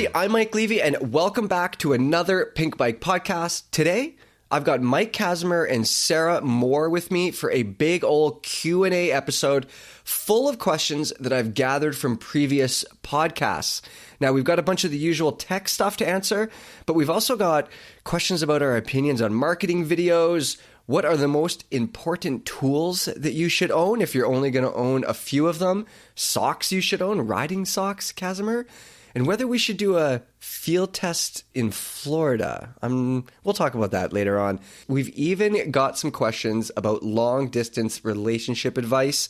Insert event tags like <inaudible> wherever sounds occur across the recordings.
everybody. I'm Mike Levy, and welcome back to another Pinkbike podcast. Today, I've got Mike Kazimer and Sarah Moore with me for a big old Q&A episode full of questions that I've gathered from previous podcasts. Now, we've got a bunch of the usual tech stuff to answer, but we've also got questions about our opinions on marketing videos, what are the most important tools that you should own if you're only going to own a few of them? Socks you should own, riding socks, Kazimer? And whether we should do a field test in Florida. Um, we'll talk about that later on. We've even got some questions about long distance relationship advice.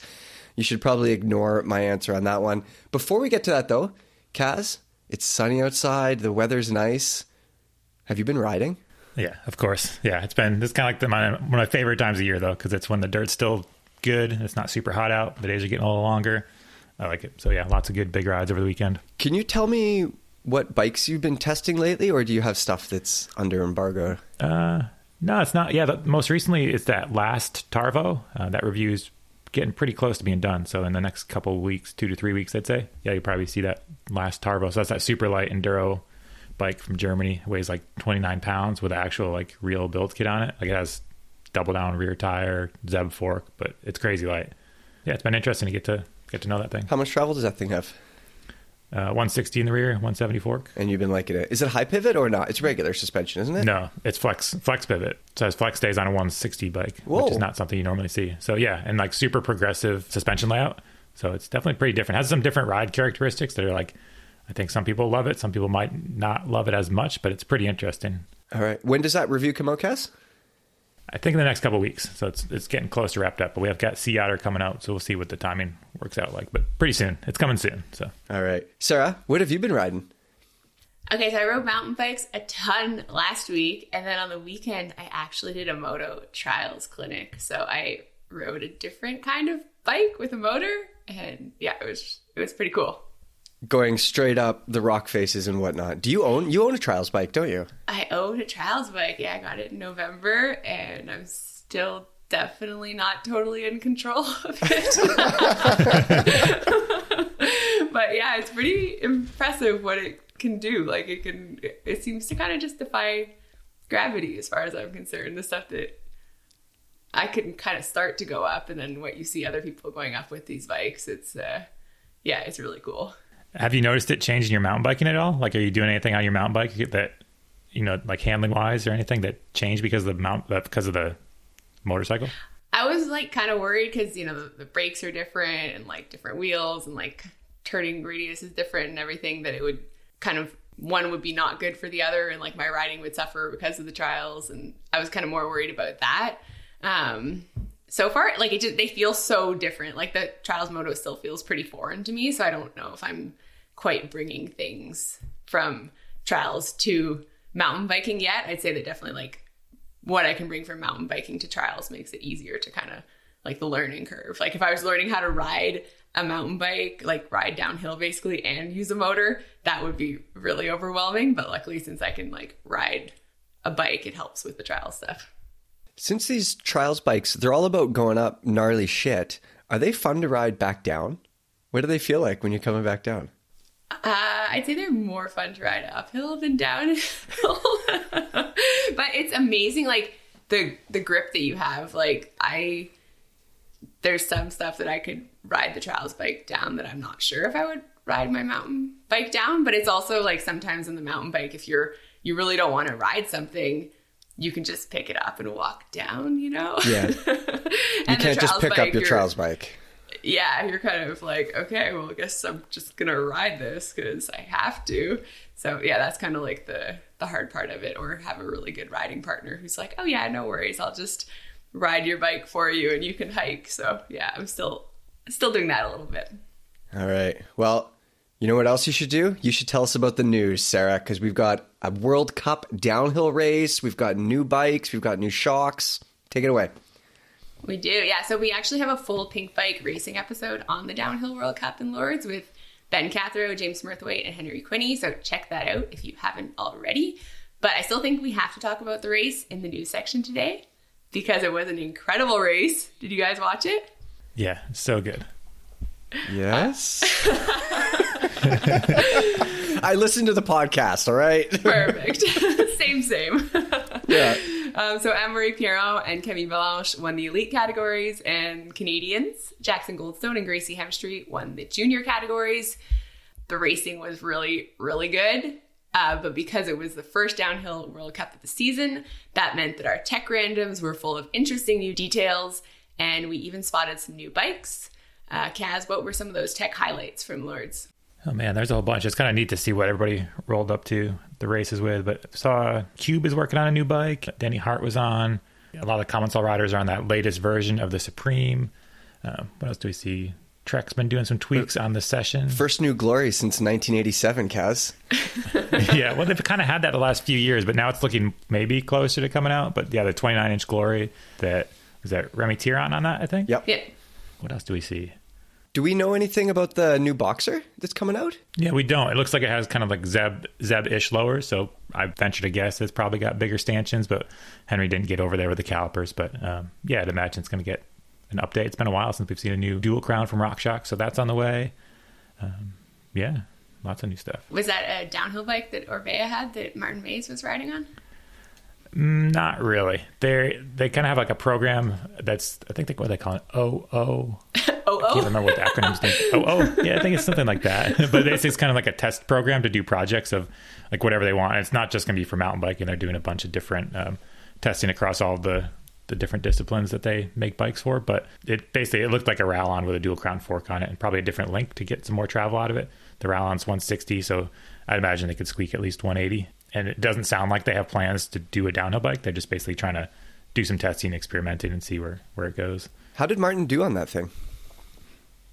You should probably ignore my answer on that one. Before we get to that, though, Kaz, it's sunny outside, the weather's nice. Have you been riding? Yeah, of course. Yeah, it's been it's kind of like the, my, one of my favorite times of year though, because it's when the dirt's still good. It's not super hot out. The days are getting a little longer. I like it. So yeah, lots of good big rides over the weekend. Can you tell me what bikes you've been testing lately, or do you have stuff that's under embargo? Uh, no, it's not. Yeah, the, most recently it's that last Tarvo. Uh, that review's getting pretty close to being done. So in the next couple of weeks, two to three weeks, I'd say. Yeah, you probably see that last Tarvo. So that's that super light enduro bike from Germany. It weighs like 29 pounds with an actual like real build kit on it. Like it has double down rear tire, Zeb fork, but it's crazy light. Yeah, it's been interesting to get to get to know that thing. How much travel does that thing have? Uh, 160 in the rear, 170 fork. And you've been liking it. Is it high pivot or not? It's regular suspension, isn't it? No, it's flex flex pivot. So as flex stays on a 160 bike, Whoa. which is not something you normally see. So yeah, and like super progressive suspension layout. So it's definitely pretty different. It has some different ride characteristics that are like I think some people love it. Some people might not love it as much, but it's pretty interesting. All right. When does that review come out, Kaz? I think in the next couple of weeks. So it's it's getting close to wrapped up. But we have got Sea Otter coming out, so we'll see what the timing works out like. But pretty soon, it's coming soon. So all right, Sarah, what have you been riding? Okay, so I rode mountain bikes a ton last week, and then on the weekend I actually did a moto trials clinic. So I rode a different kind of bike with a motor, and yeah, it was it was pretty cool going straight up the rock faces and whatnot. Do you own you own a trials bike, don't you? I own a trials bike. Yeah, I got it in November and I'm still definitely not totally in control <laughs> of it. <laughs> but yeah, it's pretty impressive what it can do. Like it can it seems to kind of just defy gravity as far as I'm concerned. The stuff that I can kind of start to go up and then what you see other people going up with these bikes, it's uh yeah, it's really cool. Have you noticed it changing your mountain biking at all? Like, are you doing anything on your mountain bike that, you know, like handling wise or anything that changed because of the mount, because of the motorcycle? I was like kind of worried because you know the, the, brakes are different and like different wheels and like turning radius is different and everything that it would kind of one would be not good for the other and like my riding would suffer because of the trials and I was kind of more worried about that. Um, so far like it just they feel so different like the trials moto still feels pretty foreign to me so i don't know if i'm quite bringing things from trials to mountain biking yet. I'd say that definitely like what i can bring from mountain biking to trials makes it easier to kind of like the learning curve. Like if i was learning how to ride a mountain bike like ride downhill basically and use a motor that would be really overwhelming. But luckily since i can like ride a bike it helps with the trial stuff. Since these trials bikes, they're all about going up gnarly shit, are they fun to ride back down? What do they feel like when you're coming back down? Uh, I'd say they're more fun to ride uphill than downhill. <laughs> but it's amazing, like the the grip that you have. Like I, there's some stuff that I could ride the trials bike down that I'm not sure if I would ride my mountain bike down. But it's also like sometimes in the mountain bike, if you're you really don't want to ride something, you can just pick it up and walk down, you know? Yeah. <laughs> you can't just pick bike, up your trials bike. Yeah, you're kind of like, okay, well, I guess I'm just gonna ride this because I have to. So yeah, that's kind of like the the hard part of it, or have a really good riding partner who's like, oh yeah, no worries, I'll just ride your bike for you and you can hike. So yeah, I'm still still doing that a little bit. All right. Well, you know what else you should do? You should tell us about the news, Sarah, because we've got a World Cup downhill race, we've got new bikes, we've got new shocks. Take it away. We do, yeah. So we actually have a full Pinkbike racing episode on the Downhill World Cup in Lourdes with Ben Cathro, James Smurthwaite, and Henry Quinney. So check that out if you haven't already. But I still think we have to talk about the race in the news section today because it was an incredible race. Did you guys watch it? Yeah, so good. Yes. <laughs> I listened to the podcast. All right. Perfect. <laughs> same, same. yeah. <laughs> Um, so Amaury Pierron and Camille Balanche won the elite categories, and Canadians Jackson Goldstone and Gracey Hemstreet won the junior categories. The racing was really, really good. Uh, but because it was the first downhill World Cup of the season, that meant that our tech randoms were full of interesting new details, and we even spotted some new bikes. Uh, Kaz, what were some of those tech highlights from Lourdes? Oh man, there's a whole bunch. It's kind of neat to see what everybody rolled up to the races with. But saw Cube is working on a new bike. Danny Hart was on. A lot of the Commencal riders are on that latest version of the Supreme. Um, what else do we see? Trek's been doing some tweaks on the session. First new glory since 1987, Kaz. <laughs> yeah, well, they've kind of had that the last few years, but now it's looking maybe closer to coming out. But yeah, the 29 inch glory that was that Rémi Thirion on that, I think. Yep. Yeah. What else do we see? Do we know anything about the new BoXXer that's coming out? Yeah, we don't. It looks like it has kind of like Zeb Zeb ish lowers, so I venture to guess it's probably got bigger stanchions, but Henry didn't get over there with the calipers. But um, yeah, I'd imagine it's going to get an update. It's been a while since we've seen a new dual crown from RockShox, so that's on the way. Um, yeah, lots of new stuff. Was that a downhill bike that Orbea had that Martin Maes was riding on? Not really. They they kind of have like a program that's I think they what they call it O O. <laughs> Oh, I can't remember what the acronym stand. <laughs> Oh, oh, yeah, I think it's something like that. <laughs> but it's, it's kind of like a test program to do projects of like whatever they want. It's not just going to be for mountain biking. They're doing a bunch of different um, testing across all the the different disciplines that they make bikes for. But it basically it looked like a Rallon with a dual crown fork on it, and probably a different link to get some more travel out of it. The Rallon's 160, so I'd imagine they could squeak at least 180. And it doesn't sound like they have plans to do a downhill bike. They're just basically trying to do some testing, experimenting, and see where where it goes. How did Martin do on that thing?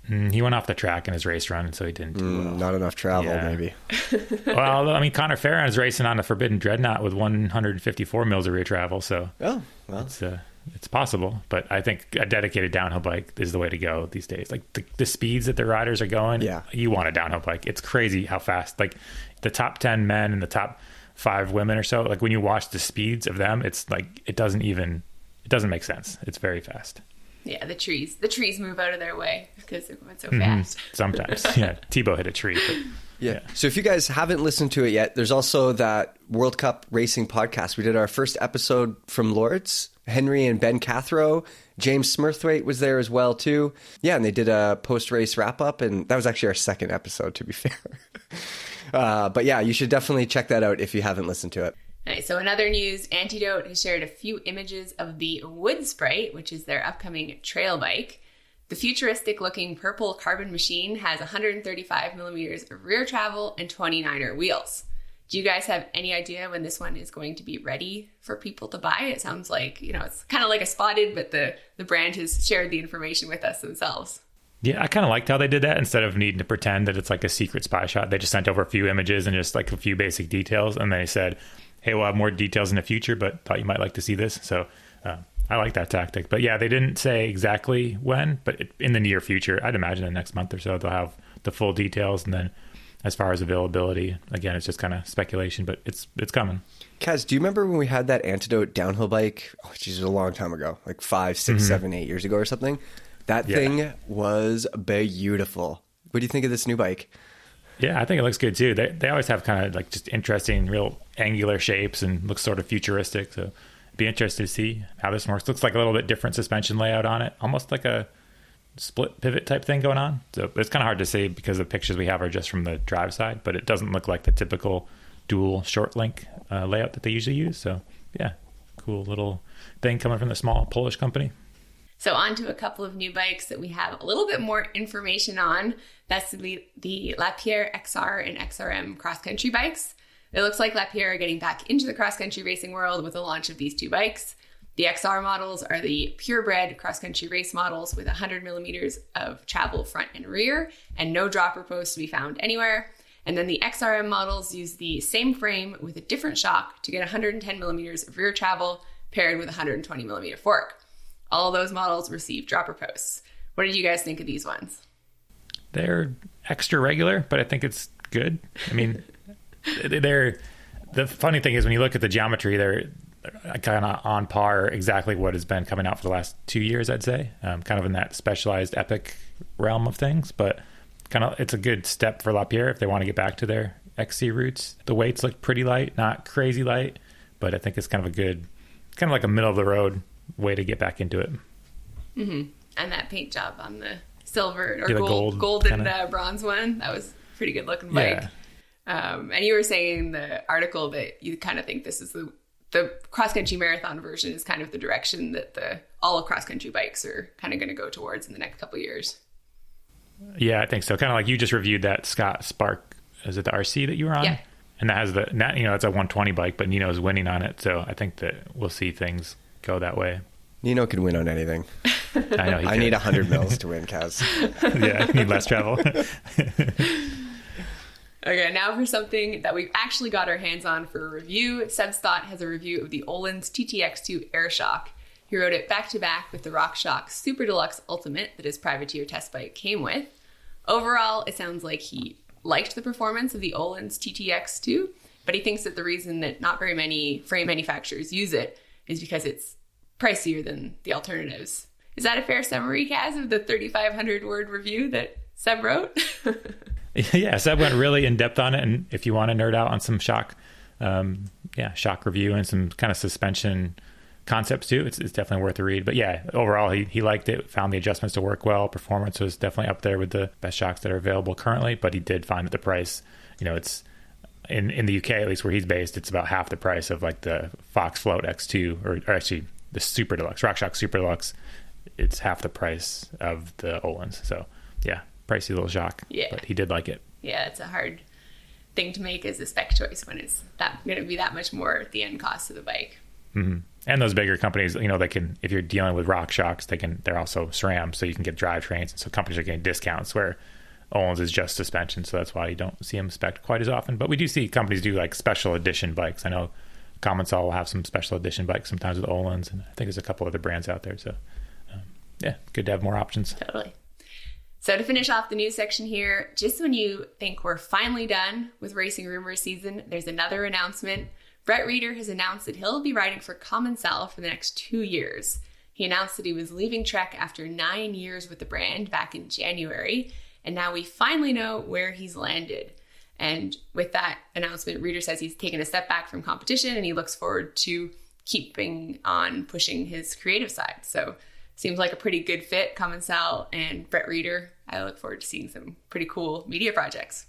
Mm, he went off the track in his race run, and so he didn't do Mm, well. Not enough travel, Yeah. maybe. <laughs> well, I mean, Connor Fearon is racing on the Forbidden Dreadnought with 154 mils of rear travel, so Oh, well. it's uh, it's possible. But I think a dedicated downhill bike is the way to go these days. Like the, the speeds that the riders are going, Yeah. you want a downhill bike. It's crazy how fast. Like the top 10 men and the top five women or so. Like when you watch the speeds of them, it's like it doesn't even it doesn't make sense. It's very fast. Yeah, the trees. The trees move out of their way because they're going so Mhm. fast. Sometimes, <laughs> yeah. Thibaut hit a tree. But, Yeah. So if you guys haven't listened to it yet, there's also that World Cup racing podcast. We did our first episode from Lourdes. Henry and Ben Cathro, James Smurthwaite was there as well too. Yeah, and they did a post race wrap up, and that was actually our second episode, to be <laughs> fair. Uh, but yeah, you should definitely check that out if you haven't listened to it. All right, So, in other news, Antidote has shared a few images of the Wood Sprite, which is their upcoming trail bike. The futuristic looking purple carbon machine has 135 millimeters of rear travel and 29er wheels. Do you guys have any idea when this one is going to be ready for people to buy? It sounds like, you know, it's kind of like a spotted, but the, the brand has shared the information with us themselves. Yeah, I kind of liked how they did that. Instead of needing to pretend that it's like a secret spy shot, they just sent over a few images and just like a few basic details, and they said, "Hey, we'll have more details in the future, but thought you might like to see this." So uh, I like that tactic. But yeah, they didn't say exactly when, but in the near future, I'd imagine the next month or so they'll have the full details, and then as far as availability, again, it's just kind of speculation, but it's it's coming. Kaz, do you remember when we had that antidote downhill bike? Oh, geez, it a long time ago, like five, six, seven, eight years ago or something. That. Yeah. thing was beautiful. What do you think of this new bike? Yeah, I think it looks good too. They they always have kind of like just interesting, real angular shapes and looks sort of futuristic. So be interested to see how this works. Looks like a little bit different suspension layout on it, almost like a split pivot type thing going on. So it's kind of hard to say because the pictures we have are just from the drive side, but it doesn't look like the typical dual short link uh, layout that they usually use. So yeah, cool little thing coming from the small Polish company. So, on to a couple of new bikes that we have a little bit more information on. That's the, the Lapierre XR and XRM cross country bikes. It looks like Lapierre are getting back into the cross country racing world with the launch of these two bikes. The XR models are the purebred cross country race models with 100 millimeters of travel front and rear and no dropper posts to be found anywhere. And then the XRM models use the same frame with a different shock to get 110 millimeters of rear travel paired with a 120 millimeter fork. All those models receive dropper posts. What did you guys think of these ones? they're extra regular, but I think it's good. I mean, <laughs> they're the funny thing is when you look at the geometry, they're kind of on par exactly what has been coming out for the last two years. I'd say, um, kind of in that specialized epic realm of things, but kind of it's a good step for Lapierre if they want to get back to their XC roots. The weights look pretty light, not crazy light, but I think it's kind of a good, kind of like a middle of the road way to get back into it. Mm-hmm. And that paint job on the silver or Yeah, gold, gold golden uh, bronze one that was pretty good looking bike. Yeah. Um, and you were saying in the article that you kind of think this is the the cross country marathon version is kind of the direction that the all cross country bikes are kind of going to go towards in the next couple of years. Yeah, I think so. Kind of like you just reviewed that Scott Spark. Is it the RC that you were on? Yeah. And that has the, not, you know, that's a 120 bike, but Nino's winning on it. So I think that we'll see things go that way. Nino could win on anything. <laughs> I know. He I could. need 100 <laughs> mils to win, Kaz. <laughs> yeah, you need less travel. Okay, now for something that we've actually got our hands on for a review. Seb Stott has a review of the Öhlins TTX2 Airshock. He wrote it back to back with the RockShox Super Deluxe Ultimate that his privateer test bike came with. Overall, it sounds like he liked the performance of the Öhlins TTX2, but he thinks that the reason that not very many frame manufacturers use it is because it's pricier than the alternatives. Is that a fair summary, Kaz, of the 3,500 word review that Seb wrote? <laughs> <laughs> yeah, Seb went really in depth on it. And if you want to nerd out on some shock, um, yeah, shock review and some kind of suspension concepts too, it's, it's definitely worth a read. But yeah, overall, he, he liked it, found the adjustments to work well. Performance was definitely up there with the best shocks that are available currently. But he did find that the price, you know, it's in, in the UK, at least where he's based, it's about half the price of like the Fox Float X2 or, or actually the Super Deluxe, RockShox Super Deluxe. It's half the price of the Öhlins. So yeah, pricey little shock. Yeah. But he did like it. yeah, it's a hard thing to make as a spec choice when it's that going to be that much more at the end cost of the bike. hmm And those bigger companies, you know, they can if you're dealing with RockShox, they can they're also SRAM, so you can get drivetrains, and so companies are getting discounts where Öhlins is just suspension, so that's why you don't see them spec quite as often. But we do see companies do like special edition bikes. I know Commencal will have some special edition bikes sometimes with Öhlins, and I think there's a couple other brands out there. So um, yeah, good to have more options. Totally. So to finish off the news section here, just when you think we're finally done with racing rumor season, there's another announcement. Brett Rheeder has announced that he'll be riding for Commencal for the next two years. He announced that he was leaving Trek after nine years with the brand back in January, and now we finally know where he's landed. And with that announcement, Rheeder says he's taken a step back from competition and he looks forward to keeping on pushing his creative side. So seems like a pretty good fit, Commencal and Brett Rheeder. I look forward to seeing some pretty cool media projects.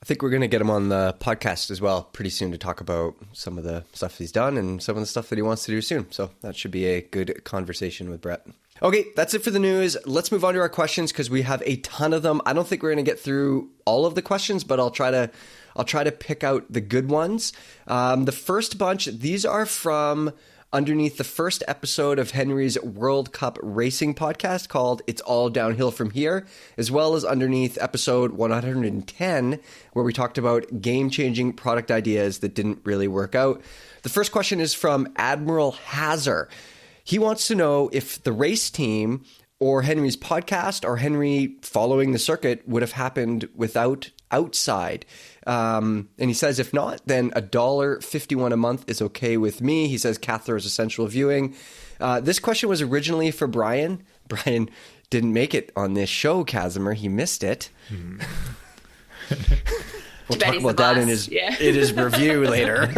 I think we're going to get him on the podcast as well pretty soon to talk about some of the stuff he's done and some of the stuff that he wants to do soon. So that should be a good conversation with Brett. Okay, that's it for the news. Let's move on to our questions because we have a ton of them. I don't think we're going to get through all of the questions, but I'll try to I'll try to pick out the good ones. Um, the first bunch these are from underneath the first episode of Henry's World Cup Racing podcast called It's All Downhill From Here, as well as underneath episode 110, where we talked about game changing product ideas that didn't really work out. The first question is from Admiral Hazer. He wants to know if the race team or Henry's podcast or Henry following the circuit would have happened without outside. Um, and he says, if not, then a dollar fifty-one a month is okay with me. He says Cathro is essential viewing. Uh, this question was originally for Brian. <laughs> Brian didn't make it on this show, Kazimer. He missed it. <laughs> <laughs> we'll Too talk about that in his Yeah. in his review <laughs> later.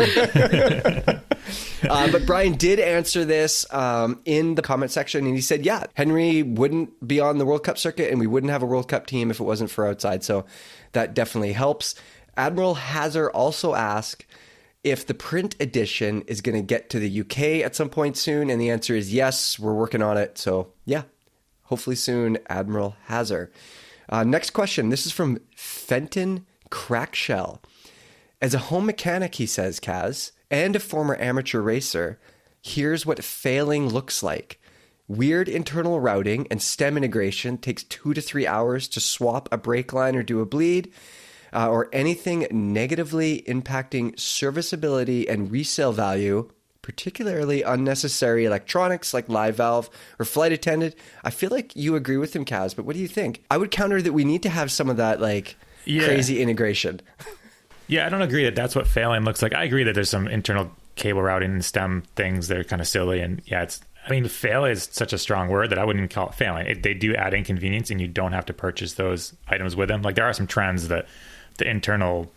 <laughs> Uh, but Brian did answer this um, in the comment section, and he said, "Yeah, Henry wouldn't be on the World Cup circuit, and we wouldn't have a World Cup team if it wasn't for outside. So that definitely helps." Admiral Hazer also asked if the print edition is going to get to the UK at some point soon, and the answer is yes. We're working on it. So yeah, hopefully soon, Admiral Hazer. Uh, next question. This is from Fenton Crackshell. As a home mechanic, he says, Kaz, and a former amateur racer, here's what failing looks like. Weird internal routing and stem integration takes two to three hours to swap a brake line or do a bleed, uh, or anything negatively impacting serviceability and resale value, particularly unnecessary electronics like live valve or flight attendant. I feel like you agree with him, Kaz, but what do you think? I would counter that we need to have some of that like Yeah. crazy integration. Yeah, I don't agree that that's what failing looks like. I agree that there's some internal cable routing and stem things that are kind of silly. And yeah, it's, I mean, fail is such a strong word that I wouldn't call it failing. It, they do add inconvenience and you don't have to purchase those items with them. Like there are some trends that the internal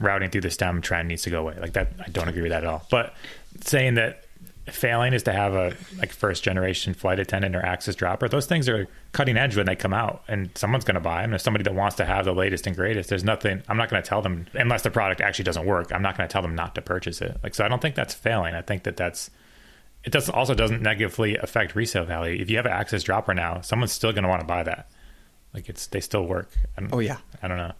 routing through the stem trend needs to go away. Like that, I don't agree with that at all. But saying that failing is to have a like first generation flight attendant or AXS dropper, those things are cutting edge when they come out, and someone's going to buy them. There's somebody that wants to have the latest and greatest. There's nothing. I'm not going to tell them unless the product actually doesn't work. I'm not going to tell them not to purchase it. Like so, I don't think that's failing. I think that that's it does also doesn't negatively affect resale value. If you have an AXS dropper now, someone's still going to want to buy that. Like it's they still work. Oh yeah. I don't know.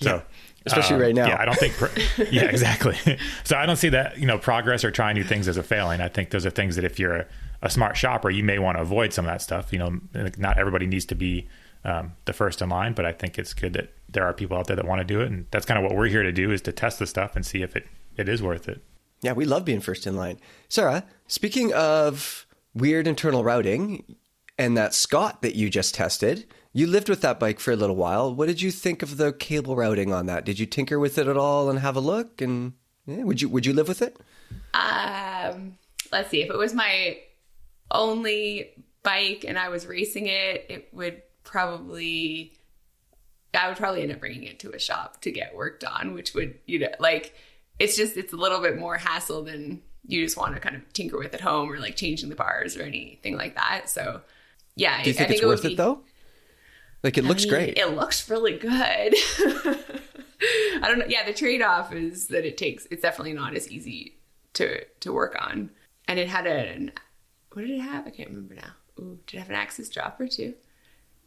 So yeah. Especially um, right now. Yeah, I don't think. Pro- <laughs> yeah, exactly. <laughs> so I don't see that you know progress or trying new things as a failing. I think those are things that if you're a, a smart shopper, you may want to avoid some of that stuff. You know, not everybody needs to be um, the first in line, but I think it's good that there are people out there that want to do it, and that's kind of what we're here to do is to test the stuff and see if it it is worth it. Yeah, we love being first in line. Sarah, speaking of weird internal routing and that Scott that you just tested, you lived with that bike for a little while. What did you think of the cable routing on that? Did you tinker with it at all and have a look? And yeah, would you would you live with it? Um, let's see. If it was my only bike and I was racing it, it would probably I would probably end up bringing it to a shop to get worked on, which would you know like it's just it's a little bit more hassle than you just want to kind of tinker with at home or like changing the bars or anything like that. So yeah, do you think, I think it's it worth be, it though? Like it I looks mean, great. It looks really good. <laughs> I don't know. Yeah, the trade off is that it takes. It's definitely not as easy to to work on. And it had an what did it have? I can't remember now. Ooh, did it have an AXS dropper too?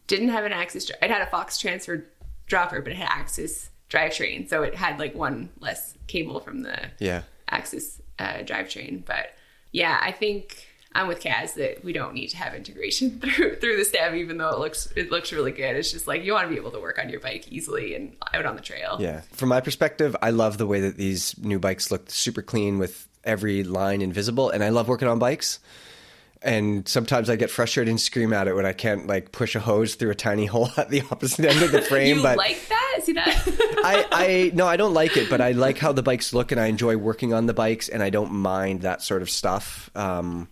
Didn't have an AXS. It had a Fox transfer dropper, but it had AXS drivetrain, so it had like one less cable from the yeah AXS uh, drivetrain. But yeah, I think I'm with Kaz that we don't need to have integration <laughs> through through the stem, even though it looks it looks really good. It's just like you want to be able to work on your bike easily and out on the trail. Yeah, from my perspective, I love the way that these new bikes look super clean with every line invisible, and I love working on bikes and sometimes I get frustrated and scream at it when I can't like push a hose through a tiny <laughs> hole at the opposite end of the <laughs> frame. you but like that? See that? I, I no, I don't like it, but I like how the bikes look, and I enjoy working on the bikes, and I don't mind that sort of stuff. Um,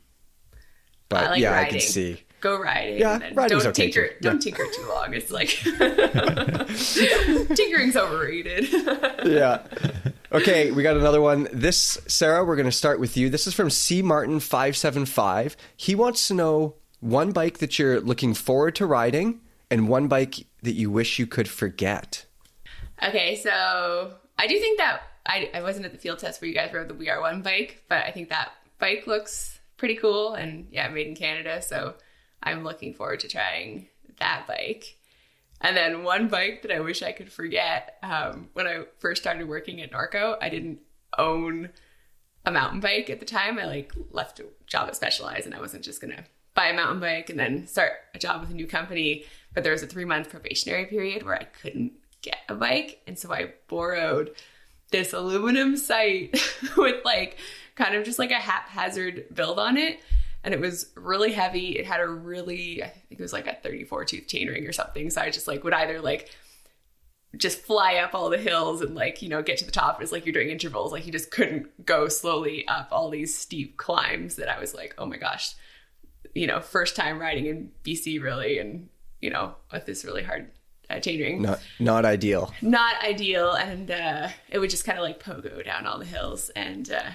but I like yeah, riding. I can see. Go riding. Yeah, riding's don't okay tinker. too. Don't Yeah. tinker too long. It's like <laughs> tinkering's overrated. <laughs> yeah. Okay, we got another one. This Sarah, we're going to start with you. This is from C Martin five seven five. He wants to know one bike that you're looking forward to riding, and one bike that you wish you could forget. Okay, so I do think that I, I wasn't at the field test where you guys rode the We Are One bike, but I think that bike looks pretty cool and yeah, made in Canada. So I'm looking forward to trying that bike. And then one bike that I wish I could forget um, when I first started working at Norco, I didn't own a mountain bike at the time. I like left a job at Specialized and I wasn't just to buy a mountain bike and then start a job with a new company. But there was a three month probationary period where I couldn't get a bike. And so I borrowed this aluminum Sight <laughs> with like kind of just like a haphazard build on it. And it was really heavy. It had a really, I think it was like a 34 tooth chainring or something. So I just like would either like just fly up all the hills and like, you know, get to the top. It's like you're doing intervals. Like you just couldn't go slowly up all these steep climbs that I was like, oh my gosh, you know, first time riding in BC really. And, you know, with this really hard uh, chainring. Not not ideal. Not ideal. And uh, it would just kind of like pogo down all the hills. And uh,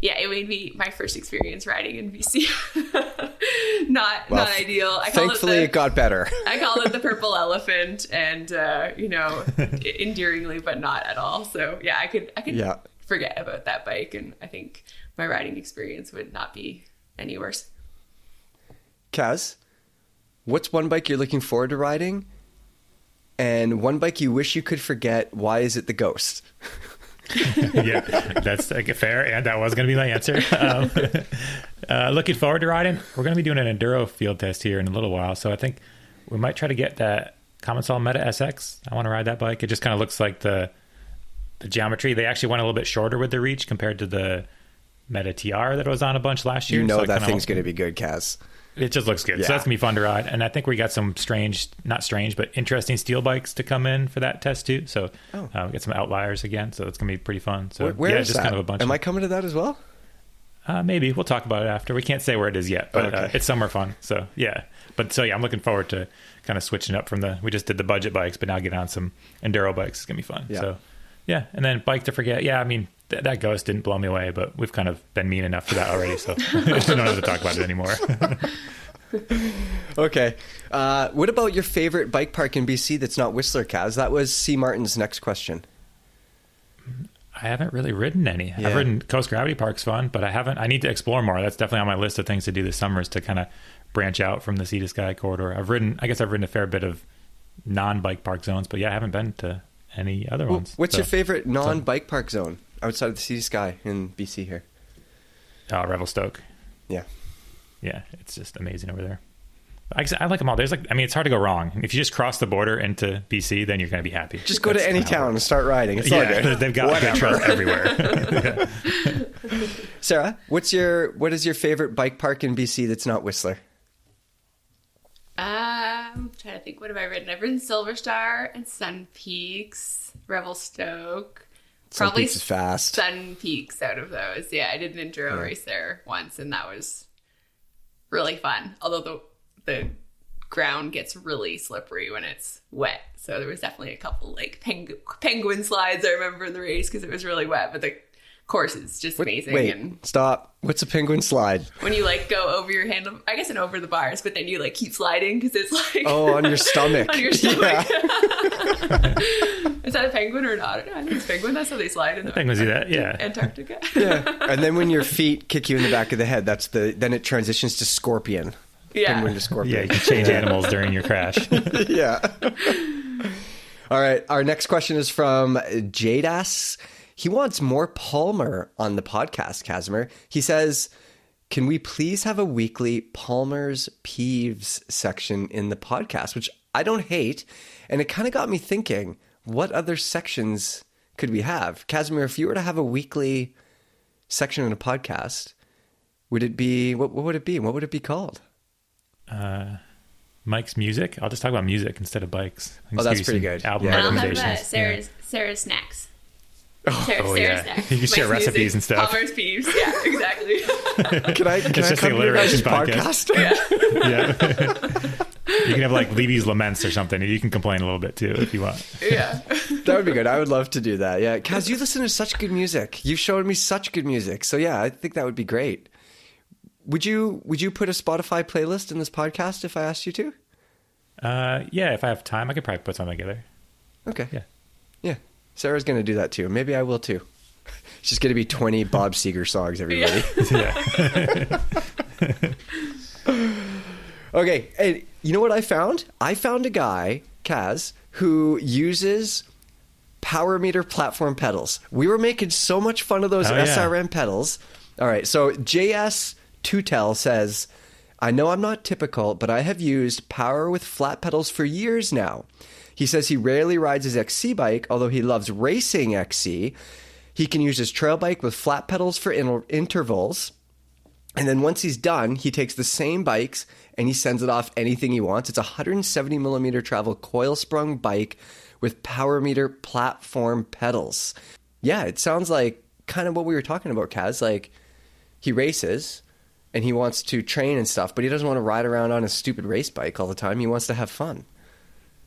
yeah, it made me my first experience riding in BC. <laughs> not Well, not ideal. I call Thankfully, it the, it got better. <laughs> I called it the <laughs> purple elephant, and uh, you know, endearingly, but not at all. So yeah, I could I could Yeah. forget about that bike, and I think my riding experience would not be any worse. Kaz, what's one bike you're looking forward to riding? And one bike you wish you could forget. Why is it the Ghost? <laughs> yeah, that's like, fair, and that was going to be my answer. <laughs> Um, <laughs> uh, looking forward to riding. We're going to be doing an enduro field test here in a little while, so I think we might try to get that Commencal Meta SX. I want to ride that bike. It just kind of looks like the the geometry. They actually went a little bit shorter with the reach compared to the Meta TR that was on a bunch last year. You know So that thing's going to be good, Kaz. it just looks good. Yeah. So that's gonna be fun to ride. And I think we got some strange, not strange, but interesting steel bikes to come in for that test too. So Oh. uh, we get some outliers again. So it's gonna be pretty fun. So Where, where yeah, is just that? kind of a bunch. Am of, I coming to that as well? uh, maybe we'll talk about it after. We can't say where it is yet, but uh, it's summer fun. So yeah. But so yeah, I'm looking forward to kind of switching up from the. We just did the budget bikes, but now get on some enduro bikes. It's gonna be fun. Yeah. So Yeah, and then bike to forget. Yeah, I mean th- that ghost didn't blow me away, but we've kind of been mean enough for that already, so <laughs> I don't have to talk about it anymore. <laughs> Okay. Uh, what about your favorite bike park in BC that's not Whistler, Kaz? That was C. Martin's next question. I haven't really ridden any. Yeah. I've ridden Coast Gravity Park's fun, but I haven't. I need to explore more. That's definitely on my list of things to do this summer is to kind of branch out from the sea to sky corridor. I've ridden. I guess I've ridden a fair bit of non-bike park zones, but yeah, I haven't been to any other ones. What's So, your favorite non bike park zone outside of the Sea to Sky in BC here? Uh, Revelstoke. Yeah. Yeah, it's just amazing over there. I, I like them all. There's like, I mean, it's hard to go wrong. If you just cross the border into BC, then you're going to be happy. Just go to any kinda how it town and start riding. It's all Yeah, good. they've got good trails everywhere. <laughs> <laughs> Sarah, what's your what is your favorite bike park in BC that's not Whistler? Um, trying to think. What have I ridden? I've ridden Silver Star and Sun Peaks, Revelstoke. Some Probably Peaks is fast. Sun Peaks out of those. Yeah, I did an enduro race there once, and that was really fun. Although the the ground gets really slippery when it's wet, so there was definitely a couple like peng- penguin slides. I remember in the race because it was really wet, but the course is just amazing. Wait, And stop. What's a penguin slide? when you like go over your handle, I guess and over the bars, but then you like keep sliding because it's like Oh, on your <laughs> stomach. on your stomach. <laughs> Is that a penguin or not? I think it's penguin. That's how they slide in the Penguins do that, yeah. Antarctica. <laughs> Yeah. and then when your feet kick you in the back of the head, that's the then it transitions to scorpion. Yeah. Penguin to scorpion. yeah, you can change animals during your crash. yeah. All right. Our next question is from Jadas. He wants more Palmer on the podcast, Kazimer. He says, Can we please have a weekly Palmer's Peeves section in the podcast, which I don't hate. And it kind of got me thinking, what other sections could we have? Kazimer, if you were to have a weekly section in a podcast, would it be, what, what would it be? What would it be called? Mike's music. I'll just talk about music instead of bikes. Oh, that's pretty good. Album Yeah. I'll have recommendations. uh, Sarah's Sarah's snacks. Sarah, Oh, Sarah's yeah. snacks. You can share recipes music, and stuff. Palmer's peeves. Yeah, exactly. <laughs> Can I, can I just come the to your guys' alliteration podcast? podcast. Yeah. <laughs> <laughs> you can have like Levy's laments or something. You can complain a little bit too if you want. yeah. That would be good. I would love to do that. Yeah, Kaz, you listen to such good music. You've shown me such good music. So yeah, I think that would be great. Would you Would you put a Spotify playlist in this podcast if I asked you to? Uh, yeah, if I have time, I could probably put something together. Okay. Yeah. Yeah. Sarah's going to do that too. Maybe I will too. It's just going to be twenty Bob Seger songs. Everybody. yeah. <laughs> <laughs> Okay, and you know what I found? I found a guy, Kaz, who uses power meter platform pedals. We were making so much fun of those Oh, yeah. SRM pedals. All right, so JS Tutel says, I know I'm not typical, but I have used power with flat pedals for years now. He says he rarely rides his XC bike, although he loves racing XC. He can use his trail bike with flat pedals for inter- intervals. And then once he's done, he takes the same bikes and he sends it off anything he wants. It's a 170 millimeter travel coil sprung bike with power meter platform pedals. Yeah, it sounds like kind of what we were talking about, Kaz. Like he races and he wants to train and stuff, but he doesn't want to ride around on a stupid race bike all the time. He wants to have fun.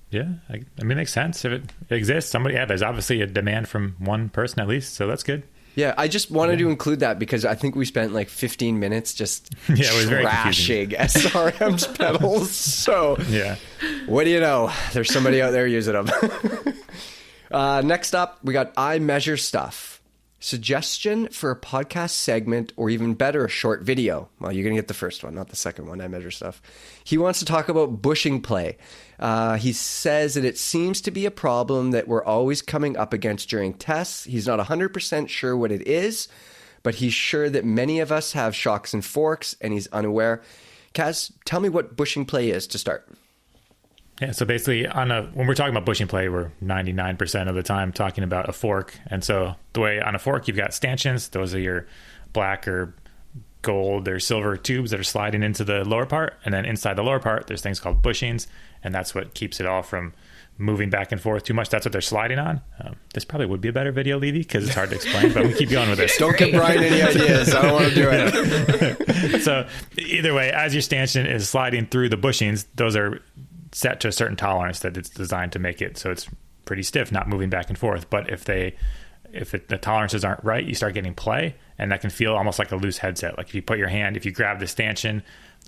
Yeah, I, I mean, it makes sense if it exists. Somebody, yeah, there's obviously a demand from one person at least, so that's good. Yeah, I just wanted to include that because I think we spent like 15 minutes just <laughs> Yeah, it was trashing SRM's <laughs> pedals. So Yeah, What do you know? There's somebody out there using them. <laughs> uh, next up, we got I Measure Stuff. Suggestion for a podcast segment, or even better, a short video. Well, you're going to get the first one, not the second one. I Measure Stuff. He wants to talk about bushing play. Uh, he says that it seems to be a problem that we're always coming up against during tests. He's not 100% sure what it is, but he's sure that many of us have shocks and forks, and he's unaware. Kaz, tell me what bushing play is to start. Yeah. So basically, on a when we're talking about bushing play, we're 99 percent of the time talking about a fork. And so the way on a fork, you've got stanchions. Those are your black or gold or silver tubes that are sliding into the lower part, and then inside the lower part, there's things called bushings, and that's what keeps it all from moving back and forth too much. That's what they're sliding on. Um, this probably would be a better video, Levy, because it's hard to explain. but we keep going with this. Don't give Brian any <laughs> ideas. I don't want to do it. <laughs> so either way, as your stanchion is sliding through the bushings, those are set to a certain tolerance that it's designed to make it so it's pretty stiff, not moving back and forth. But if they if it, the tolerances aren't right, you start getting play, and that can feel almost like a loose headset. Like if you put your hand, if you grab the stanchion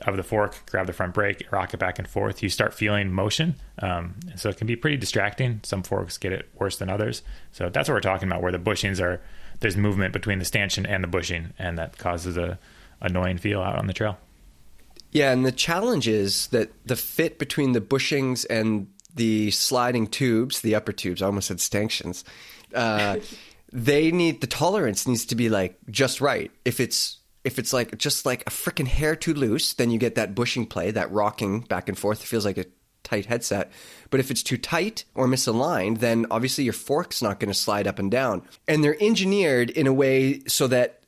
of the fork, grab the front brake, rock it back and forth, you start feeling motion. Um, so it can be pretty distracting. Some forks get it worse than others. So that's what we're talking about, where the bushings are there's movement between the stanchion and the bushing, and that causes a annoying feel out on the trail. Yeah, and the challenge is that the fit between the bushings and the sliding tubes, the upper tubes, I almost said stanchions, uh, <laughs> they need the tolerance needs to be like just right. If it's if it's like just like a freaking hair too loose, then you get that bushing play, that rocking back and forth. It feels like a tight headset. But if it's too tight or misaligned, then obviously your fork's not going to slide up and down. And they're engineered in a way so that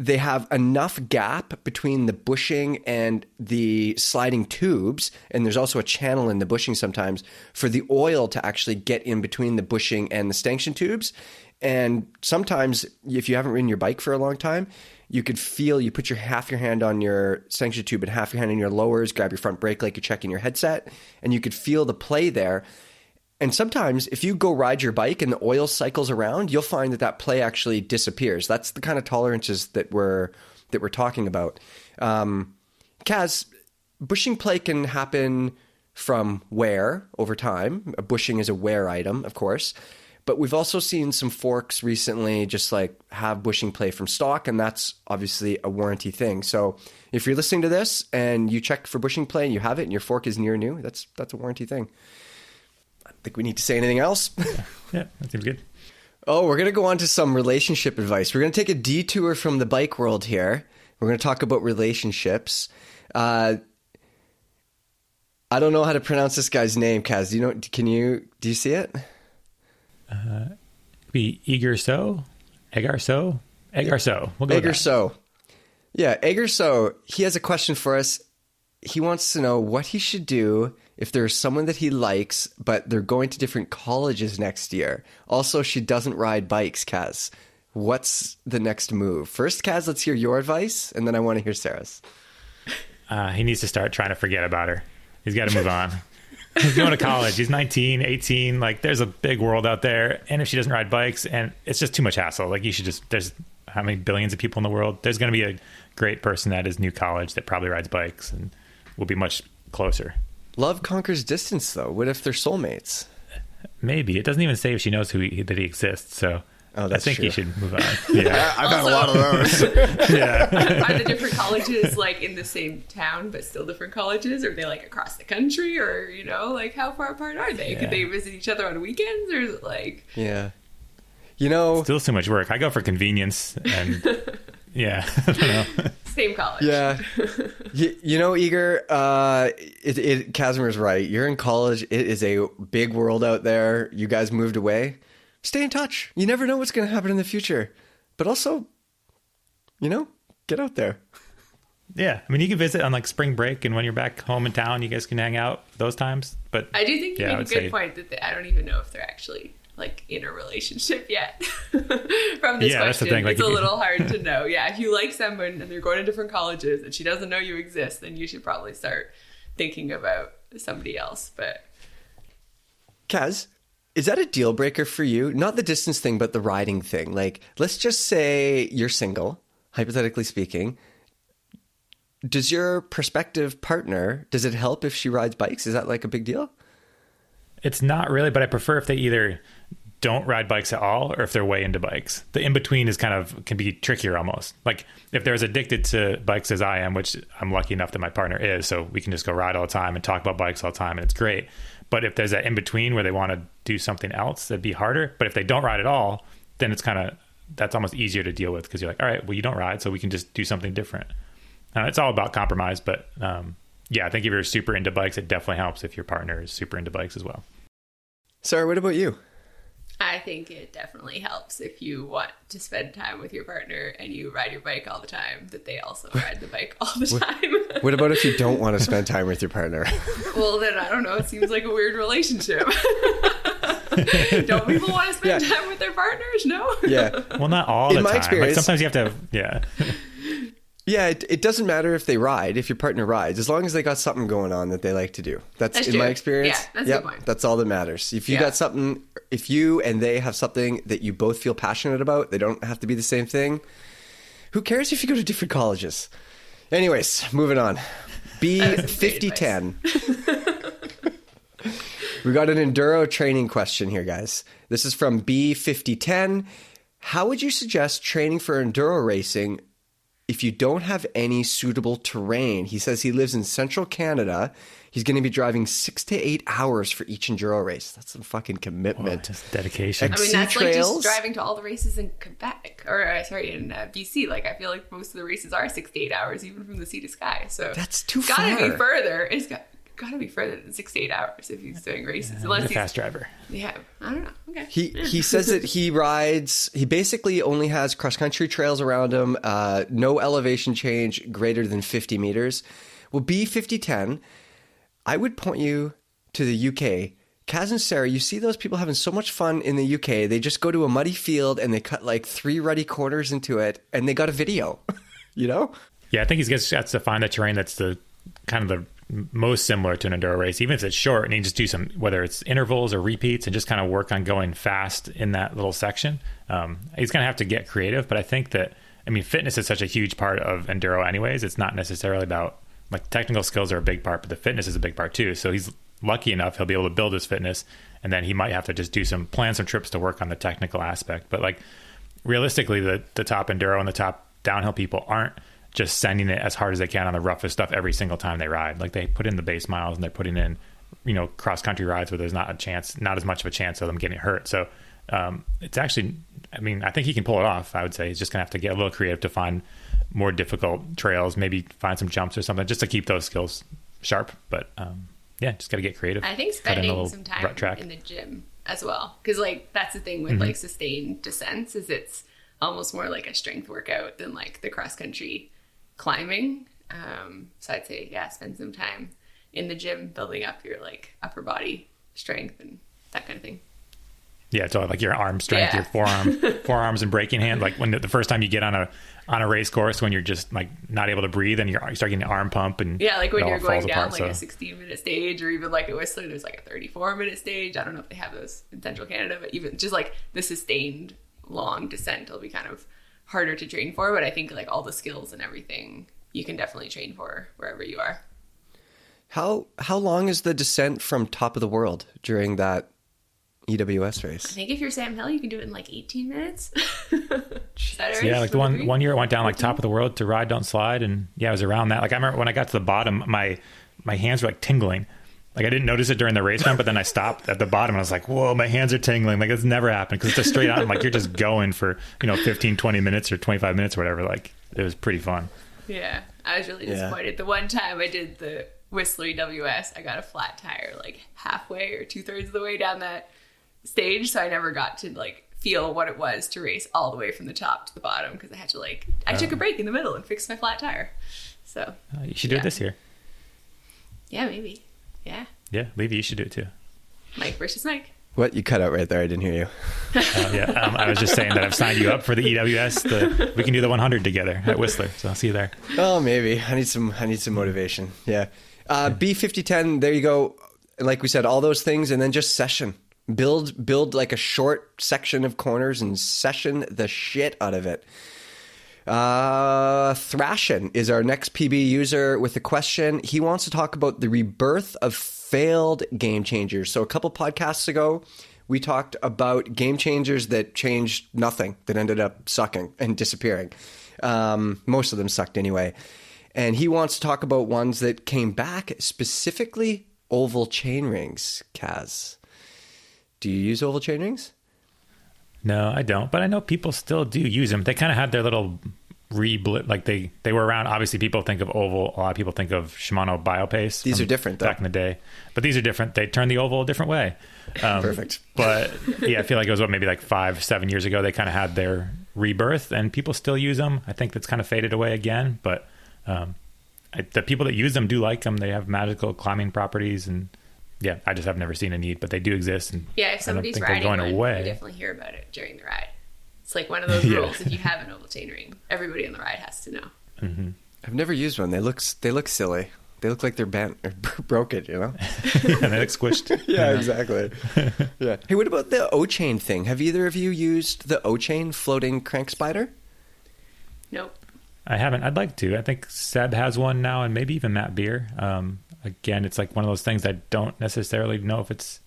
they have enough gap between the bushing and the sliding tubes, and there's also a channel in the bushing sometimes for the oil to actually get in between the bushing and the stanchion tubes. And sometimes, if you haven't ridden your bike for a long time, you could feel you put your half your hand on your stanchion tube and half your hand on your lowers, grab your front brake like you're checking your headset, and you could feel the play there. And sometimes, if you go ride your bike and the oil cycles around, you'll find that that play actually disappears. That's the kind of tolerances that we're that we're talking about. Um, Kaz, bushing play can happen from wear over time. A bushing is a wear item, of course. But we've also seen some forks recently just like have bushing play from stock, and that's obviously a warranty thing. So if you're listening to this and you check for bushing play and you have it and your fork is near new, that's that's a warranty thing. Think we need to say anything else. <laughs> yeah, that seems good. Oh, we're gonna go on to some relationship advice. We're gonna take a detour from the bike world here. We're gonna talk about relationships. Uh, I don't know how to pronounce this guy's name, Kaz. Do you know? Can you? Do you see it? Uh, be Eager So, Egar So, Egar So. We'll go Egar So. Yeah, Egar So. He has a question for us. He wants to know what he should do if there's someone that he likes, but they're going to different colleges next year. Also, she doesn't ride bikes, Kaz. What's the next move? First, Kaz, let's hear your advice, and then I want to hear Sarah's. Uh, he needs to start trying to forget about her. He's got to move on. <laughs> He's going to college. He's 19, 18. Like, there's a big world out there. And if she doesn't ride bikes, and it's just too much hassle. Like, you should just, there's how many billions of people in the world? There's going to be a great person at his new college that probably rides bikes and will be much closer. Love conquers distance, though. What if they're soulmates? Maybe. It doesn't even say if she knows who he, that he exists. So Oh, that's I think true. you should move on. <laughs> Yeah, I've had a lot of those. <laughs> yeah, are the different colleges like in the same town but still different colleges? Or are they like across the country? Or you know, like how far apart are they? Yeah. Could they visit each other on weekends? Or is it like yeah, you know, still too much work. I go for convenience and <laughs> yeah, <laughs> I don't know. Same college. Yeah, you, you know, Eager, uh, it, it Kazimer's right. You're in college. It is a big world out there. You guys moved away stay in touch. You never know what's going to happen in the future. But also, you know, get out there. Yeah, I mean, you can visit on like spring break, and when you're back home in town, you guys can hang out those times. But I do think you yeah, make a good say, point that they, I don't even know if they're actually like in a relationship yet. <laughs> From this yeah, question, thing, like, it's a little <laughs> hard to know. Yeah, if you like someone and they're going to different colleges and she doesn't know you exist, then you should probably start thinking about somebody else. But Kaz, is that a deal breaker for you? Not the distance thing, but the riding thing. Like, let's just say you're single, hypothetically speaking. Does your prospective partner, does it help if she rides bikes? Is that like a big deal? It's not really, but I prefer if they either don't ride bikes at all or if they're way into bikes. The in between is kind of can be trickier almost. Like if they're as addicted to bikes as I am, which I'm lucky enough that my partner is, so we can just go ride all the time and talk about bikes all the time and it's great. But if there's that in between where they want to do something else, that'd be harder. But if they don't ride at all, then it's kind of that's almost easier to deal with because you're like, all right, well, you don't ride, so we can just do something different. Uh, it's all about compromise, but um, yeah, I think if you're super into bikes, it definitely helps if your partner is super into bikes as well. Sarah, what about you? I think it definitely helps if you want to spend time with your partner and you ride your bike all the time, that they also ride the bike all the time. <laughs> what about if you don't want to spend time with your partner? <laughs> well, then I don't know. It seems like a weird relationship. <laughs> don't people want to spend yeah. time with their partners? No. Yeah. Well, not all In the my time. Experience, like sometimes you have to have, yeah. Yeah, it, it doesn't matter if they ride, if your partner rides, as long as they got something going on that they like to do. That's, That's in my experience. Yeah, that's yep. That's all that matters. If you Yeah. got something, if you and they have something that you both feel passionate about, they don't have to be the same thing. Who cares if you go to different colleges? Anyways, moving on. B That was some great fifty ten. We got an enduro training question here, guys. This is from B5010. How would you suggest training for enduro racing if you don't have any suitable terrain? He says he lives in central Canada. He's going to be driving six to eight hours for each enduro race. That's some fucking commitment. Just dedication. I mean, Sea that's like just driving to all the races in Quebec, or uh, sorry, in uh, BC. Like, I feel like most of the races are six to eight hours, even from the Sea to Sky. So That's too it's gotta far. be further. It's got gotta be further than six to eight hours if he's doing races. He's Unless a he's fast driver. yeah, I don't know. Okay, He he says that he rides. He basically only has cross country trails around him. Uh, no elevation change greater than fifty meters. Well, B fifty ten. I would point you to the UK. Kaz and Sarah, you see those people having so much fun in the UK. They just go to a muddy field and they cut like three ruddy corners into it, and they got a video. <laughs> you know? Yeah, I think he's just got to find the terrain that's the kind of the most similar to an enduro race, even if it's short, and he just do some whether it's intervals or repeats, and just kind of work on going fast in that little section. Um, he's gonna have to get creative, but I think that I mean fitness is such a huge part of enduro, anyways. It's not necessarily about like technical skills are a big part, but the fitness is a big part too. So he's lucky enough he'll be able to build his fitness, and then he might have to just do some plan some trips to work on the technical aspect. But like realistically, the the top enduro and the top downhill people aren't just sending it as hard as they can on the roughest stuff every single time they ride. Like they put in the base miles and they're putting in, you know, cross country rides where there's not a chance, not as much of a chance of them getting hurt. So um, it's actually, I mean, I think he can pull it off. I would say he's just gonna have to get a little creative to find more difficult trails, maybe find some jumps or something, just to keep those skills sharp. But um, yeah, just got to get creative. I think Cut in a spending some time track. in the gym as well, because like that's the thing with Mm-hmm. like sustained descents is it's almost more like a strength workout than like the cross country climbing. Um, so I'd say yeah, spend some time in the gym building up your like upper body strength and that kind of thing. Yeah, so like your arm strength, Yeah. your forearm, <laughs> forearms and braking hand. Like when the, the first time you get on a on a race course, when you're just like not able to breathe and you're you start getting an arm pump and Yeah, like when you're going down apart, like a 16 minute stage, or even like at Whistler, there's like a 34 minute stage. I don't know if they have those in Central Canada, but even just like the sustained long descent will be kind of harder to train for. But I think like all the skills and everything you can definitely train for wherever you are. How how long is the descent from top of the world during that EWS race? I think if you're Sam Hill, you can do it in like 18 minutes. <laughs> Is right? Yeah, like the one one year I went down like top of the world to ride, don't slide, and yeah, it was around that. Like I remember when I got to the bottom, my my hands were like tingling. Like I didn't notice it during the race run, but then I stopped at the bottom and I was like, "Whoa, my hands are tingling!" Like it's never happened because it's a straight on. Like you're just going for you know 15, 20 minutes or 25 minutes or whatever. Like it was pretty fun. Yeah, I was really Yeah. disappointed. The one time I did the Whistler EWS, I got a flat tire like halfway or two thirds of the way down that stage, so I never got to like feel what it was to race all the way from the top to the bottom because I had to like I took a break in the middle and fixed my flat tire. So Uh, you should do Yeah. it this year. yeah, maybe. Yeah, Yeah, Levy, you should do it too. Mike versus Mike. What you cut out right there? I didn't hear you. <laughs> Uh, yeah, um, I was just saying that I've signed you up for the EWS. The, we can do the 100 together at Whistler. So I'll see you there. Oh, maybe I need some. I need some motivation. Yeah. Uh, B fifty ten. There you go. Like we said, all those things, and then just session. Build build like a short section of corners and session the shit out of it. Uh, Thrashin is our next PB user with a question. He wants to talk about the rebirth of failed game changers. So a couple podcasts ago, we talked about game changers that changed nothing, that ended up sucking and disappearing. Um, most of them sucked anyway. And he wants to talk about ones that came back, specifically oval chain rings. Kaz, do you use oval chain rings? No, I don't. But I know people still do use them. They kind of had their little re-blip. Like they, they were around. Obviously, people think of oval. A lot of people think of Shimano Biopace. These are different, though. Back in the day. But these are different. They turned the oval a different way. Um, Perfect. But yeah, I feel like it was what maybe like five, seven years ago. They kind of had their rebirth, and people still use them. I think that's kind of faded away again. But um, I, the people that use them do like them. They have magical climbing properties, and yeah, I just have never seen a need, but they do exist. And Yeah, if somebody's riding going one, away. you definitely hear about it during the ride. It's like one of <laughs> those Yeah. rules. If you have an oval chain ring, everybody on the ride has to know. I've never used one. They look they look silly. They look like they're bent <laughs> or broken. You know. and <laughs> they look squished. yeah, exactly. yeah. Hey, what about the OChain thing? Have either of you used the OChain floating crank spider? Nope. I haven't. I'd like to. I think Seb has one now, and maybe even Matt Beer. Um, again, it's like one of those things I don't necessarily know if it's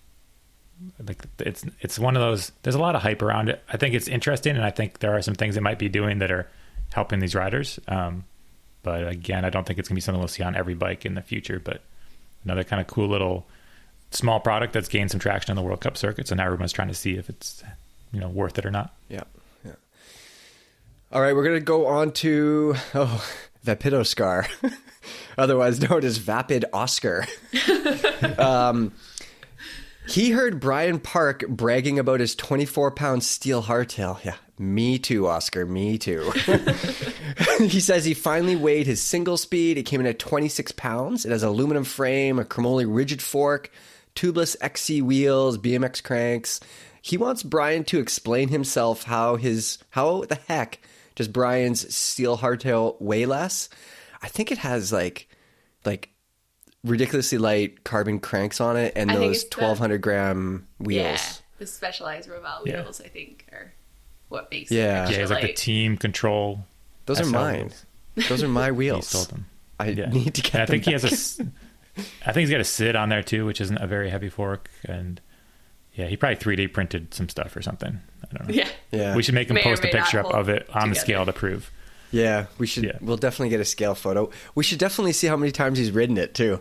like it's it's one of those. There's a lot of hype around it. I think it's interesting, and I think there are some things it might be doing that are helping these riders. Um, but again, I don't think it's gonna be something we'll see on every bike in the future. But another kind of cool little small product that's gained some traction on the World Cup circuit. So now everyone's trying to see if it's you know worth it or not. Yeah. All right, we're gonna go on to oh <laughs> Vapidoscar, <laughs> <laughs> otherwise known as Vapid Oscar. <laughs> um, he heard Brian Park bragging about his 24 pound steel hardtail. Yeah, me too, Oscar. Me too. <laughs> he says he finally weighed his single speed. It came in at 26 pounds. It has an aluminum frame, a chromoly rigid fork, tubeless XC wheels, BMX cranks. He wants Brian to explain himself how his how the heck does Brian's steel hardtail weigh less? I think it has like like ridiculously light carbon cranks on it and I those it's the- 1200 gram wheels. Yeah. The Specialized Roval Yeah. wheels, I think, are what makes Yeah. it Yeah, extra it's like the team control. Those are mine. wheels. Those are my <laughs> He wheels. sold them. I Yeah. need to get And I them think he has a. back. s- I think he's got a SID on there too, which isn't a very heavy fork, and yeah, he probably 3D printed some stuff or something. I don't know. Yeah. Yeah. We should make him May post a picture up of it on the scale to prove. Yeah, we should. Yeah. We'll definitely get a scale photo. We should definitely see how many times he's ridden it too.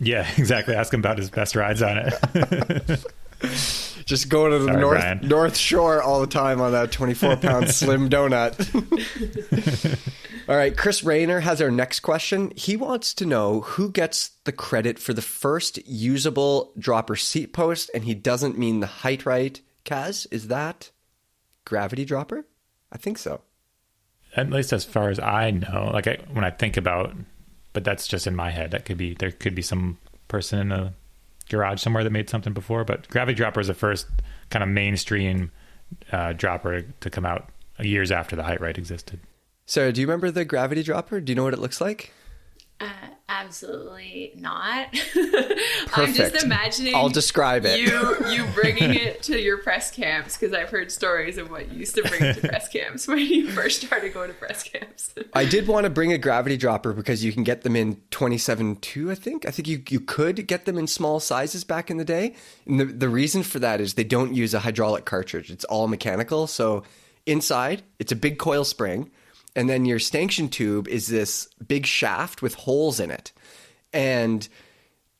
Yeah, <laughs> exactly. Ask him about his best rides on it. <laughs> Just going to the Sorry, north Brian. North Shore all the time on that 24 pound <laughs> slim donut. all right, Chris Rayner has our next question. He wants to know who gets the credit for the first usable dropper seat post, and he doesn't mean the Hite Rite. Kaz, is that gravity dropper? I think so. At least as far as I know, like I, when I think about, but that's just in my head. That could be there could be some person in a garage somewhere that made something before. But Gravity Dropper is the first kind of mainstream uh, dropper to come out years after the Hite Rite existed. Sarah, do you remember the gravity dropper? Do you know what it looks like? Uh, absolutely not. <laughs> I'm just imagining. I'll describe it. You <laughs> you bringing it to your press camps because I've heard stories of what you used to bring to <laughs> press camps when you first started going to press camps. I did want to bring a gravity dropper because you can get them in 27.2, I think. I think you, you could get them in small sizes back in the day. And the, the reason for that is they don't use a hydraulic cartridge, it's all mechanical. So inside, it's a big coil spring. And then your stanchion tube is this big shaft with holes in it. And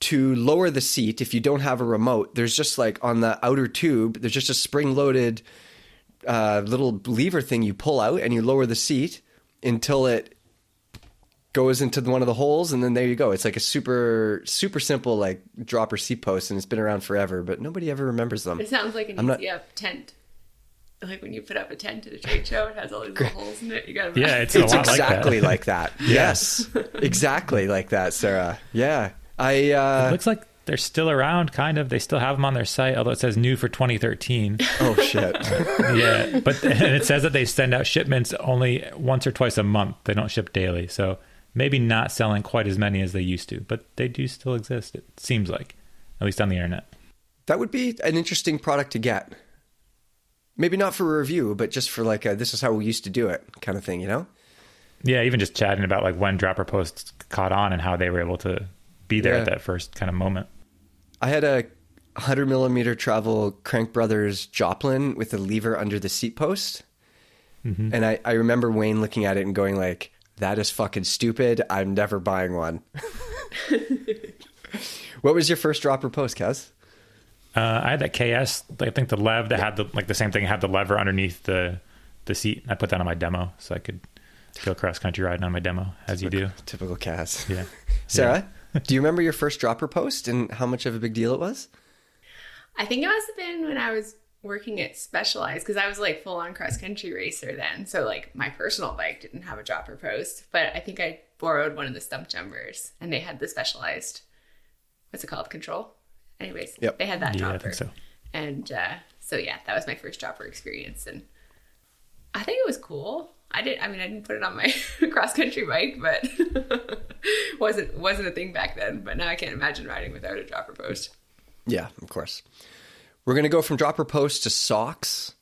to lower the seat, if you don't have a remote, there's just like on the outer tube, there's just a spring loaded uh, little lever thing you pull out and you lower the seat until it goes into one of the holes and then there you go it's like a super super simple like dropper seat post and it's been around forever but nobody ever remembers them It sounds like an I'm not- tent. Like when you put up a tent at a trade show, it has all these little holes in it. You got to Yeah, it's, it's a lot exactly like like that, <laughs> yes exactly like that sarah yeah i uh It looks like they're still around, kind of. They still have them on their site, although it says new for 2013. <laughs> oh shit <laughs> yeah, but and it says that they send out shipments only once or twice a month. They don't ship daily, so maybe not selling quite as many as they used to, but they do still exist. It seems like, at least on the internet. that would be an interesting product to get maybe not for a review but just for like a, this is how we used to do it kind of thing you know Yeah, even just chatting about like when dropper posts caught on and how they were able to be there Yeah. at that first kind of moment. I had a 100 millimeter travel Crank Brothers Joplin with a lever under the seat post. Mm-hmm. And I, I remember Wayne looking at it and going like, that is fucking stupid. I'm never buying one. <laughs> what was your first dropper post, Kaz? Uh, I had that KS. I think the lev that had the like the same thing had the lever underneath the the seat. I put that on my demo so I could go cross country riding on my demo as you do. Typical Kaz. Yeah. <laughs> Sarah, do you remember your first dropper post and how much of a big deal it was? I think it must have been when I was working at Specialized because I was like full on cross country racer then. So like my personal bike didn't have a dropper post, but I think I borrowed one of the Stumpjumpers and they had the Specialized. What's it called? Control. Anyways, Yep. they had that Yeah, I dropper. think so. And uh, so yeah, that was my first dropper experience, and I think it was cool. I did. I mean, I didn't put it on my <laughs> cross country bike, but <laughs> wasn't wasn't a thing back then. But now I can't imagine riding without a dropper post. Yeah, of course. We're going to go from dropper post to socks.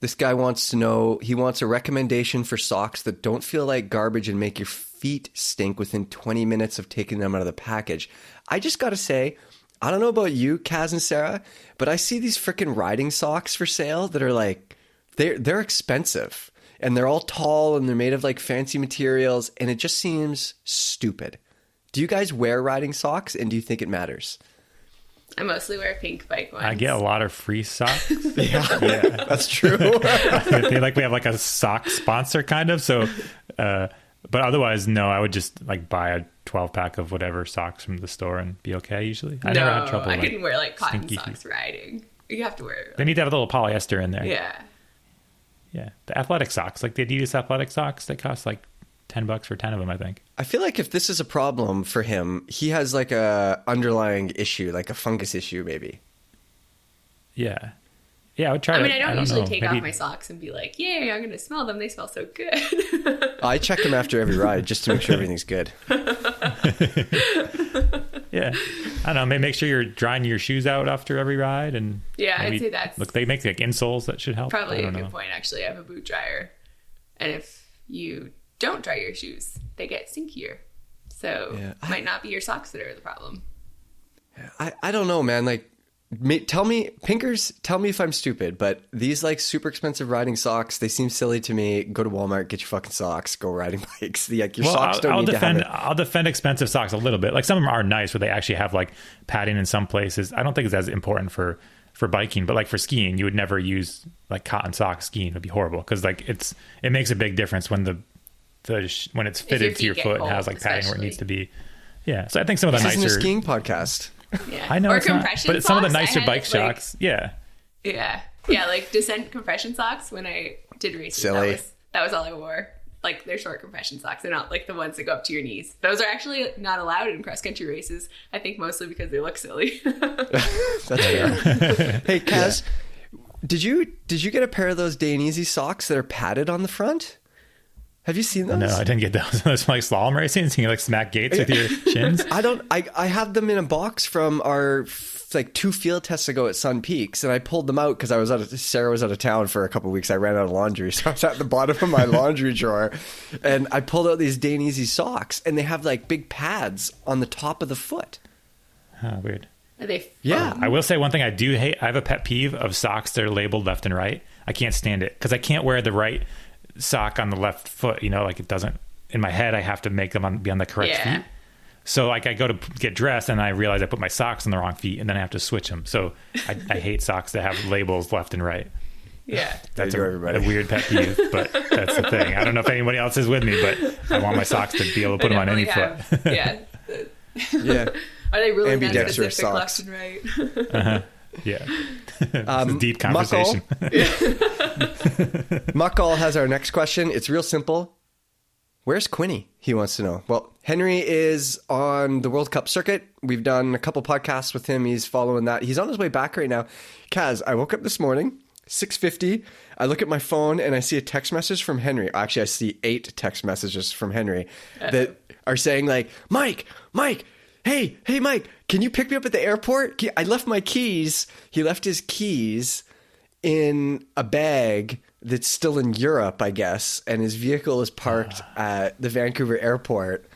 This guy wants to know, he wants a recommendation for socks that don't feel like garbage and make your feet stink within 20 minutes of taking them out of the package. I just got to say, I don't know about you, Kaz and Sarah, but I see these freaking riding socks for sale that are like, they're, they're expensive and they're all tall and they're made of like fancy materials and it just seems stupid. Do you guys wear riding socks and do you think it matters? I mostly wear Pinkbike ones. I get a lot of free socks. <laughs> Yeah, yeah. <laughs> that's true. <laughs> I feel like we have like a sock sponsor kind of. So, uh, but otherwise, no, I would just like buy a 12 pack of whatever socks from the store and be okay usually. I no, never had trouble. I like, couldn't wear like cotton stinky socks riding. You have to wear. They need to have a little polyester in there. Yeah. Yeah. The athletic socks, like the Adidas athletic socks, that cost like 10 bucks for 10 of them, I think. I feel like if this is a problem for him, he has like a underlying issue, like a fungus issue, maybe. Yeah. Yeah, I would try I to. mean, I don't, usually know, take maybe- off my socks and be like, "Yay, I'm gonna smell them. They smell so good." <laughs> I check them after every ride just to make sure everything's good. <laughs> Yeah. I don't know. Maybe make sure you're drying your shoes out after every ride. and Yeah, I'd maybe- say that's Look, they make like insoles that should help. Probably a good know. point. Actually, I have a boot dryer, and if you don't dry your shoes, they get stinkier. So Yeah. it might not be your socks that are the problem. I, I don't know, man. Like, ma- tell me, Pinkers, tell me if I'm stupid, but these like super expensive riding socks, they seem silly to me. Go to Walmart, get your fucking socks, go riding <laughs> bikes. the, Like, your Well, socks I'll, don't I'll need defend. to have it. I'll defend expensive socks a little bit. Like some of them are nice, where they actually have like padding in some places. I don't think it's as important for for biking, but like for skiing, you would never use like cotton socks skiing. It would be horrible because like it's it makes a big difference when the the sh- when it's your fitted to your get foot and has like padding where it needs to be. Yeah, so I think some of the This isn't a nicer. skiing podcast. Yeah, I know, or it's not, compression but some of the nicer had, bike like- socks. Yeah, Yeah, yeah, like descent compression socks. When I did races, Silly. that was that was all I wore. Like they're short compression socks. They're not like the ones that go up to your knees. Those are actually not allowed in cross country races. I think mostly because they look silly. <laughs> <laughs> That's fair. <laughs> hey, Kaz, did you did you get a pair of those Dainese socks that are padded on the front? Have you seen those? no, I didn't get those. <laughs> Those like slalom racing, so you can like smack gates with your <laughs> shins. I don't. I I have them in a box from our like two field tests ago at Sun Peaks, and I pulled them out because I was out of Sarah was out of town for a couple of weeks. I ran out of laundry, <laughs> so I was at the bottom of my laundry drawer, and I pulled out these Dainese socks, and they have like big pads on the top of the foot. Oh, weird. Are they? Yeah. I will say one thing I do hate. I have a pet peeve of socks that are labeled left and right. I can't stand it because I can't wear the right sock on the left foot. You know, like it doesn't. In my head, I have to make them on, be on the correct Yeah. feet. So like I go to get dressed and I realize I put my socks on the wrong feet and then I have to switch them. So I, I hate <laughs> socks that have labels left and right. Yeah. That's a, a weird pet peeve, but that's the thing. I don't know if anybody else is with me, but I want my socks to be able to put them on any definitely foot. yeah. Yeah. <laughs> Are they really that Ambidextrous specific socks. left and right? Uh-huh. Yeah, <laughs> this Um, is deep Muckle. conversation. <laughs> Muckall has our next question. It's real simple. Where's Quinney? He wants to know. Well, Henry is on the World Cup circuit. We've done a couple podcasts with him. He's following that. He's on his way back right now. Kaz, I woke up this morning, 6.50. I look at my phone and I see a text message from Henry. Actually, I see eight text messages from Henry that are saying like, Mike, Mike, hey, hey, Mike, can you pick me up at the airport? I left my keys. He left his keys in a bag that's still in Europe, I guess, and his vehicle is parked at the Vancouver airport.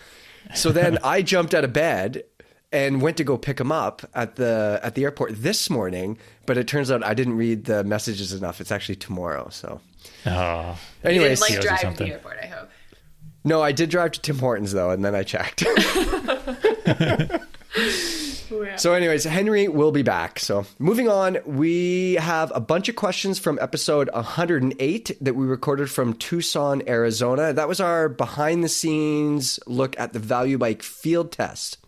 So then <laughs> I jumped out of bed and went to go pick him up at the at the airport this morning, but it turns out I didn't read the messages enough. It's actually tomorrow. So Oh, You didn't like drive to the airport, I hope. no, I did drive to Tim Hortons though, and then I checked. <laughs> <laughs> So, anyways, Henry will be back. So, moving on, we have a bunch of questions from episode 108 that we recorded from Tucson, Arizona. That was our behind the scenes look at the Value Bike field test.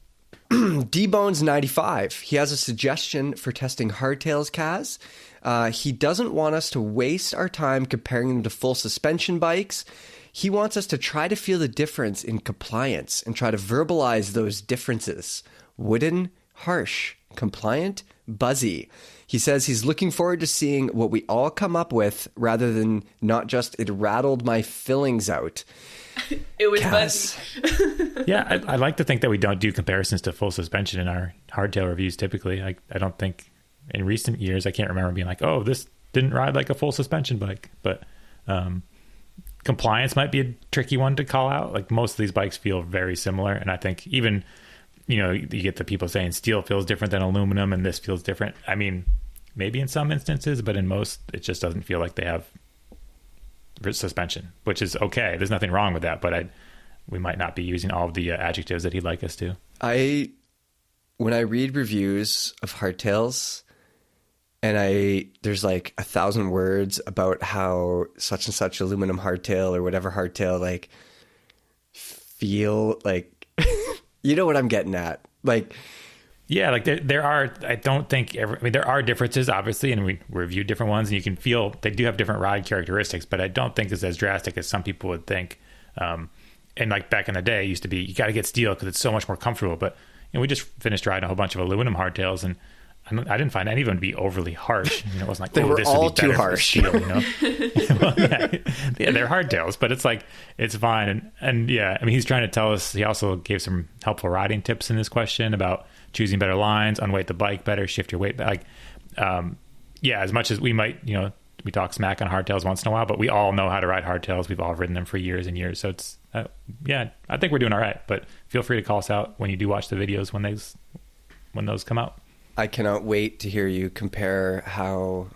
<clears throat> D Bones 95, he has a suggestion for testing hardtails, Kaz. Uh, he doesn't want us to waste our time comparing them to full suspension bikes. He wants us to try to feel the difference in compliance and try to verbalize those differences. Wooden, harsh, compliant, buzzy. He says he's looking forward to seeing what we all come up with rather than not just it rattled my fillings out. It was Kaz. buzzy. <laughs> yeah, I, I like to think that we don't do comparisons to full suspension in our hardtail reviews. Typically, I, I don't think in recent years I can't remember being like, oh, this didn't ride like a full suspension bike. But um, compliance might be a tricky one to call out. Like most of these bikes feel very similar, and I think even you know you get the people saying steel feels different than aluminum, and this feels different. I mean, maybe in some instances, but in most, it just doesn't feel like they have suspension, which is okay. There's nothing wrong with that, but I we might not be using all of the uh, adjectives that he'd like us to. I when I read reviews of hardtails and I there's like a thousand words about how such and such aluminum hardtail or whatever hardtail like feel like you know what I'm getting at. Like Yeah, like there, there are. I don't think. I mean, there are differences, obviously, and we review different ones, and you can feel they do have different ride characteristics. But I don't think it's as drastic as some people would think. Um, and like back in the day, it used to be you got to get steel because it's so much more comfortable. But you know, we just finished riding a whole bunch of aluminum hardtails, and I, don't- I didn't find any of them to be overly harsh. You know, it wasn't like They oh, were this all would be too harsh. Steel, you know, <laughs> Well, yeah, yeah, they're hardtails, but it's like it's fine. And and yeah, I mean, he's trying to tell us. He also gave some helpful riding tips in this question about choosing better lines, unweight the bike better, shift your weight. Like, um, yeah, as much as we might, you know, we talk smack on hardtails once in a while, but we all know how to ride hardtails. We've all ridden them for years and years. So it's, uh, yeah, I think we're doing all right. But feel free to call us out when you do watch the videos when those when those come out. I cannot wait to hear you compare how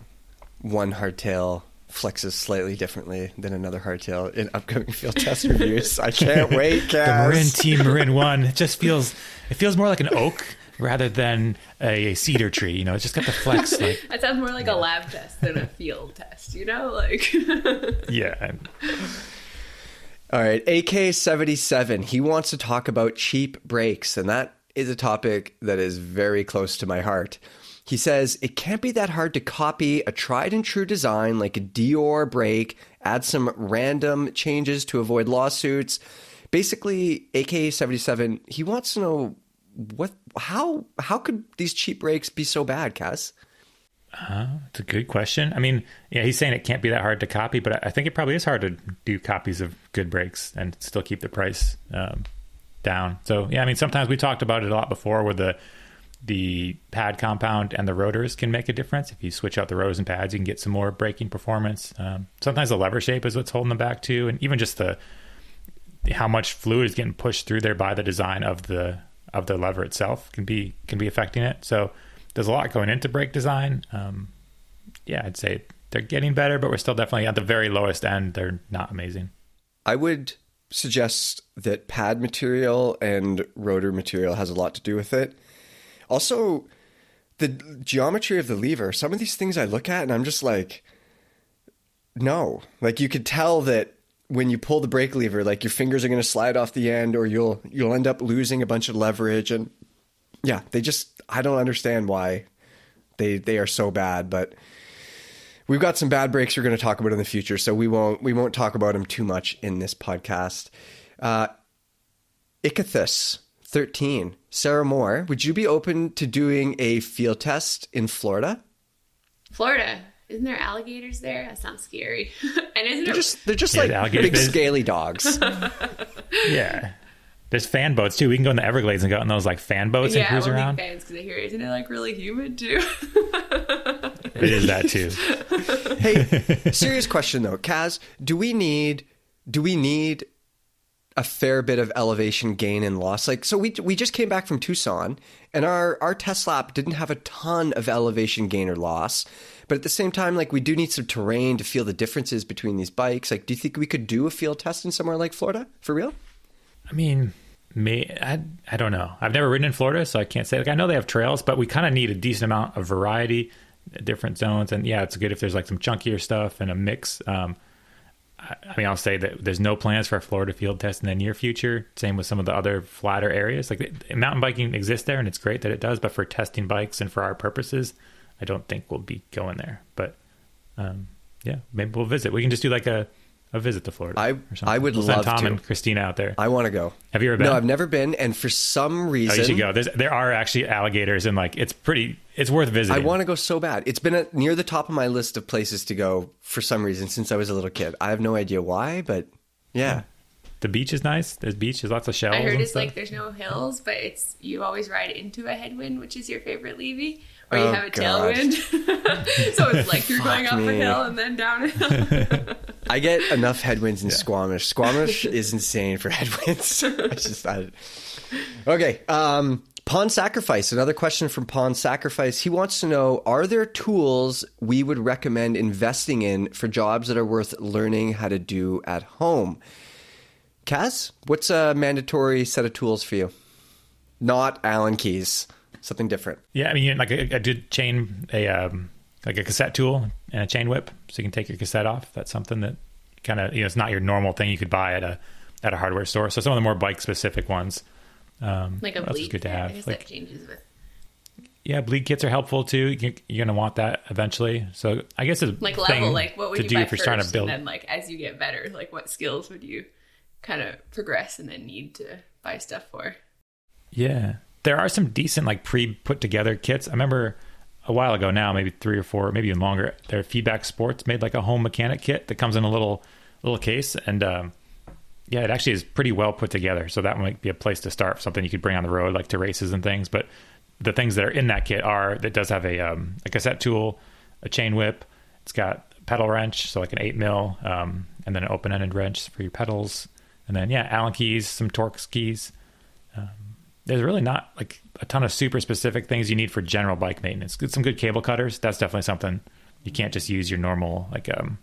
one hardtail flexes slightly differently than another hardtail in upcoming <laughs> field test reviews. I <laughs> can't wait, <laughs> The Marin Team Marin One it just feels it feels more like an oak rather than a cedar tree. You know, it's just got the flex. Like, That sounds more like a lab test than a field test, you know? Like yeah, and- All right, AK77. He wants to talk about cheap brakes, and that is a topic that is very close to my heart. He says it can't be that hard to copy a tried and true design like a Deore brake, add some random changes to avoid lawsuits. Basically, AK77, he wants to know what how how could these cheap brakes be so bad, Kaz? It's a good question. I mean, yeah, he's saying it can't be that hard to copy, but I- I think it probably is hard to do copies of good brakes and still keep the price um, down. So yeah, I mean, sometimes we talked about it a lot before, where the the pad compound and the rotors can make a difference. If you switch out the rotors and pads, you can get some more braking performance. Um, sometimes the lever shape is what's holding them back too, and even just the how much fluid is getting pushed through there by the design of the of the lever itself can be can be affecting it. So there's a lot going into brake design. Um, yeah, I'd say they're getting better, but we're still definitely at the very lowest end. They're not amazing. I would suggest that pad material and rotor material has a lot to do with it. Also, the geometry of the lever. Some of these things I look at and I'm just like, no. Like you could tell that when you pull the brake lever, like your fingers are going to slide off the end, or you'll you'll end up losing a bunch of leverage. And yeah, they just I don't understand why they they are so bad, but we've got some bad brakes we're going to talk about in the future, so we won't we won't talk about them too much in this podcast. Uh, Ichthus thirteen, Sarah Moore, would you be open to doing a field test in Florida? Florida. Isn't there alligators there? That sounds scary. <laughs> and isn't They're it just they're just Yeah, like the alligators- big scaly dogs. <laughs> Yeah. There's fan boats too. We can go in the Everglades and go in those like fan boats and yeah, cruise we're around. big fans because I hear isn't it like really humid too? <laughs> It is that too. <laughs> hey, serious question though, Kaz, do we need do we need a fair bit of elevation gain and loss? Like, so we we just came back from Tucson, and our our test lap didn't have a ton of elevation gain or loss, but at the same time, like we do need some terrain to feel the differences between these bikes. Like, do you think we could do a field test in somewhere like Florida for real? I mean, me, I, I don't know. I've never ridden in Florida, so I can't say. Like, I know they have trails, but we kind of need a decent amount of variety, different zones, and yeah, it's good if there's like some chunkier stuff and a mix. Um, I, I mean, I'll say that there's no plans for a Florida field test in the near future. Same with some of the other flatter areas. Like mountain biking exists there, and it's great that it does. But for testing bikes and for our purposes, I don't think we'll be going there. But um, yeah, maybe we'll visit. We can just do like a a visit to Florida. I- or something. I would We'll send love Tom to. and Christina out there. I want to go. Have you ever been? No, I've never been, and for some Oh, reason, you should go. There's, there are actually alligators, and like it's pretty. It's worth visiting. I want to go so bad. It's been at, near the top of my list of places to go for some reason since I was a little kid. I have no idea why, but yeah. the beach is nice. There's beach. There's lots of shells. I heard and it's stuff. like there's no hills, but it's you always ride into a headwind, which is your favorite Levy, or you Oh, have a God. tailwind. <laughs> so it's like you're going up me. a hill and then down a hill. <laughs> I get enough headwinds in Squamish. Squamish <laughs> is insane for headwinds. I just I, okay. Um, Pawn Sacrifice. Another question from Pawn Sacrifice. He wants to know: Are there tools we would recommend investing in for jobs that are worth learning how to do at home? Kaz, what's a mandatory set of tools for you? Not Allen keys. Something different. Yeah, I mean, like I, I did chain a um, like a cassette tool and a chain whip, so you can take your cassette off. That's something that kind of you know it's not your normal thing you could buy at a at a hardware store. So some of the more bike specific ones, um, like a what else is bleed good to kit. I have. guess Like that changes with yeah, bleed kits are helpful too. You, you're gonna want that eventually. So I guess it's like a level. Like what would you do if you're first, trying to build. and then like as you get better, like what skills would you kind of progress and then need to buy stuff for? Yeah. There are some decent like pre put together kits. I remember a while ago now, maybe three or four, maybe even longer, their feedback sports made like a home mechanic kit that comes in a little little case and um yeah, it actually is pretty well put together. So that might be a place to start, something you could bring on the road like to races and things. But the things that are in that kit are that does have a um, a cassette tool, a chain whip, it's got a pedal wrench, so like an eight mil, um, and then an open ended wrench for your pedals, and then yeah, Allen keys, some Torx keys there's really not like a ton of super specific things you need for general bike maintenance. Get some good cable cutters. That's definitely something you can't just use your normal like um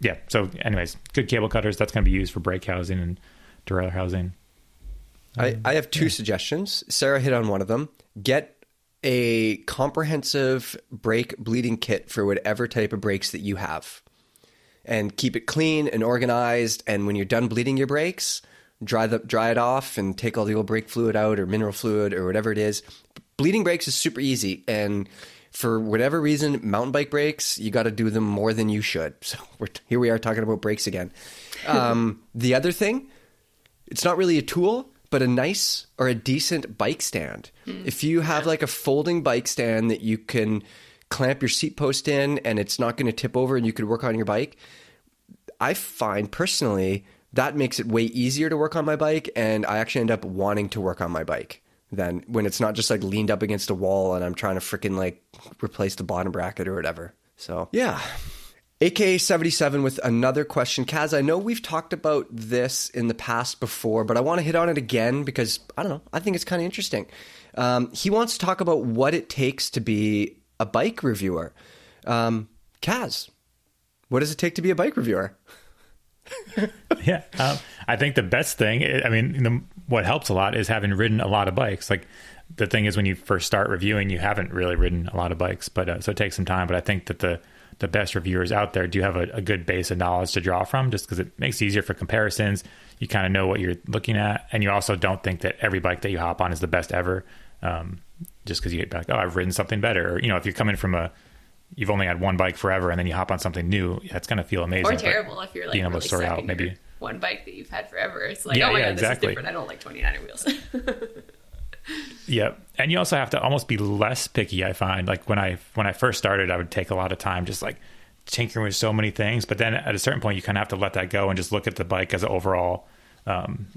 yeah. So anyways, good cable cutters. That's going to be used for brake housing and derailleur housing. I, I have two suggestions. Sarah hit on one of them. Get a comprehensive brake bleeding kit for whatever type of brakes that you have. And keep it clean and organized. And when you're done bleeding your brakes, dry the dry it off and take all the old brake fluid out or mineral fluid or whatever it is. Bleeding brakes is super easy. And for whatever reason, mountain bike brakes, you got to do them more than you should. <laughs> So we're, here we are talking about brakes again. Um, <laughs> the other thing, it's not really a tool, but a nice or a decent bike stand. If you have like a folding bike stand that you can clamp your seat post in and it's not going to tip over and you could work on your bike, I find personally that makes it way easier to work on my bike and I actually end up wanting to work on my bike than when it's not just like leaned up against a wall and I'm trying to freaking like replace the bottom bracket or whatever. So, yeah. AKA 77 with another question. Kaz, I know we've talked about this in the past before, but I want to hit on it again because I don't know. I think it's kind of interesting. Um, he wants to talk about what it takes to be a bike reviewer. Um, Kaz, what does it take to be a bike reviewer? <laughs> yeah, um, I think the best thing. I mean, the, what helps a lot is having ridden a lot of bikes. Like the thing is, when you first start reviewing, you haven't really ridden a lot of bikes, but uh, so it takes some time. But I think that the the best reviewers out there do have a, a good base of knowledge to draw from, just because it makes it easier for comparisons. You kind of know what you're looking at, and you also don't think that every bike that you hop on is the best ever, um, just because you get like, oh, I've ridden something better. Or, you know, if you're coming from a you've only had one bike forever, and then you hop on something new, that's going to feel amazing. Or terrible if you're like being able to really sort stuck out maybe- one bike that you've had forever. It's like, Yeah, oh my yeah, god, exactly. this is different. I don't like 29er wheels. <laughs> Yeah, and you also have to almost be less picky. I find like when I when I first started, I would take a lot of time just like tinkering with so many things. But then at a certain point, you kind of have to let that go and just look at the bike as an overall, um,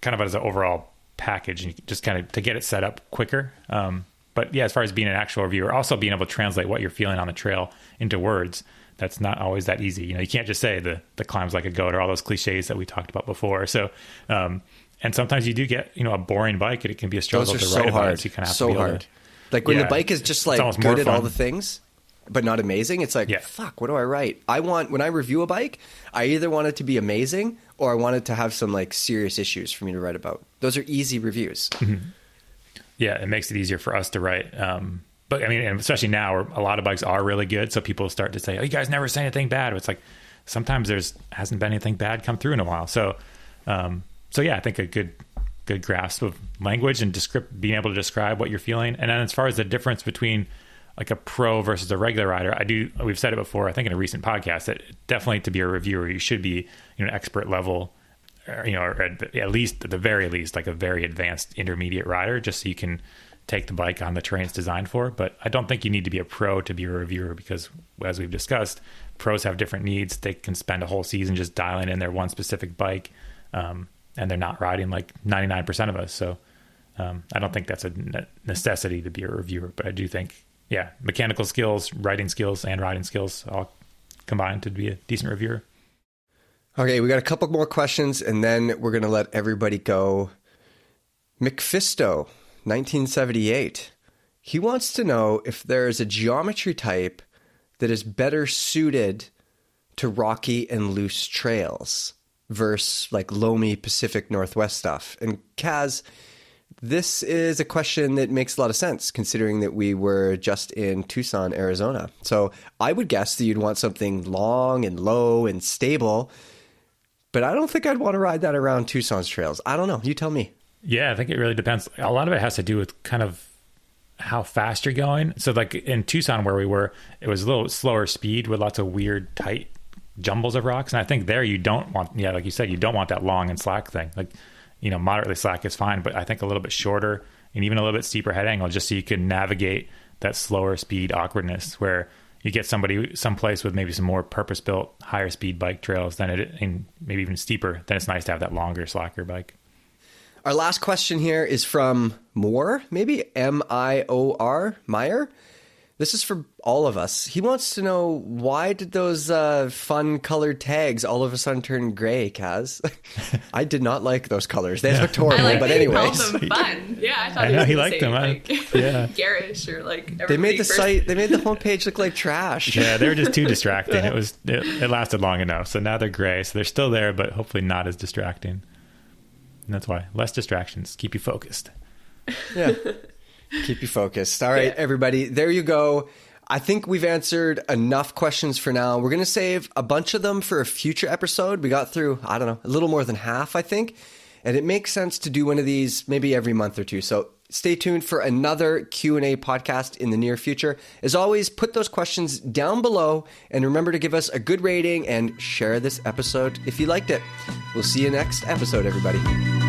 kind of as an overall package, and just kind of to get it set up quicker. Um, but yeah, as far as being an actual reviewer, also being able to translate what you're feeling on the trail into words. That's not always that easy. You know, you can't just say the the climb's like a goat or all those cliches that we talked about before. So, um, and sometimes you do get you know a boring bike, and it can be a struggle to so write about. hard. So you kind of have so to be hard. to- Like when the bike is just like good at all the things, but not amazing. It's like, Yeah. fuck, what do I write? I want when I review a bike, I either want it to be amazing or I want it to have some like serious issues for me to write about. Those are easy reviews. Yeah, it makes it easier for us to write. Um, but I mean, especially now, a lot of bikes are really good, so people start to say, "Oh, you guys never say anything bad." It's like sometimes there's hasn't been anything bad come through in a while. So, um, so yeah, I think a good good grasp of language and descript being able to describe what you're feeling. And then as far as the difference between like a pro versus a regular rider, I do. We've said it before. I think in a recent podcast that definitely to be a reviewer, you should be you know expert level, you know, at, at least at the very least like a very advanced intermediate rider, just so you can take the bike on the terrain it's designed for. But I don't think you need to be a pro to be a reviewer because, as we've discussed, pros have different needs. They can spend a whole season just dialing in their one specific bike, um, and they're not riding like 99% of us. So um, I don't think that's a necessity to be a reviewer. But I do think, yeah, mechanical skills, writing skills, and riding skills all combined to be a decent reviewer. Okay, we got a couple more questions, and then we're going to let everybody go. McFisto 1978. He wants to know if there is a geometry type that is better suited to rocky and loose trails versus like loamy Pacific Northwest stuff. And Kaz, this is a question that makes a lot of sense considering that we were just in Tucson, Arizona. So I would guess that you'd want something long and low and stable, but I don't think I'd want to ride that around Tucson's trails. I don't know. You tell me. Yeah, I think it really depends. A lot of it has to do with kind of how fast you're going. So, like in Tucson, where we were, it was a little slower speed with lots of weird, tight jumbles of rocks. And I think there you don't want, yeah, like you said, you don't want that long and slack thing. Like, you know, moderately slack is fine, but I think a little bit shorter and even a little bit steeper head angle just so you can navigate that slower speed awkwardness where you get somebody someplace with maybe some more purpose built higher speed bike trails than it and maybe even steeper then it's nice to have that longer slacker bike our last question here is from Moore, maybe M I O R, Meyer. This is for all of us. He wants to know why did those uh, fun colored tags all of a sudden turn gray, Kaz? <laughs> I did not like those colors. They yeah. <laughs> looked horrible, like but anyways. them <laughs> fun. Yeah, I thought I know, he liked them. Like, yeah. garish or like. They made the first... site. They made the homepage look like trash. Yeah, they were just too distracting. It was. It, it lasted long enough, so now they're gray. So they're still there, but hopefully not as distracting. And that's why less distractions keep you focused. Yeah. Keep you focused. All right, yeah. everybody. There you go. I think we've answered enough questions for now. We're going to save a bunch of them for a future episode. We got through, I don't know, a little more than half, I think. And it makes sense to do one of these maybe every month or two. So stay tuned for another Q&A podcast in the near future. As always, put those questions down below and remember to give us a good rating and share this episode if you liked it. We'll see you next episode everybody.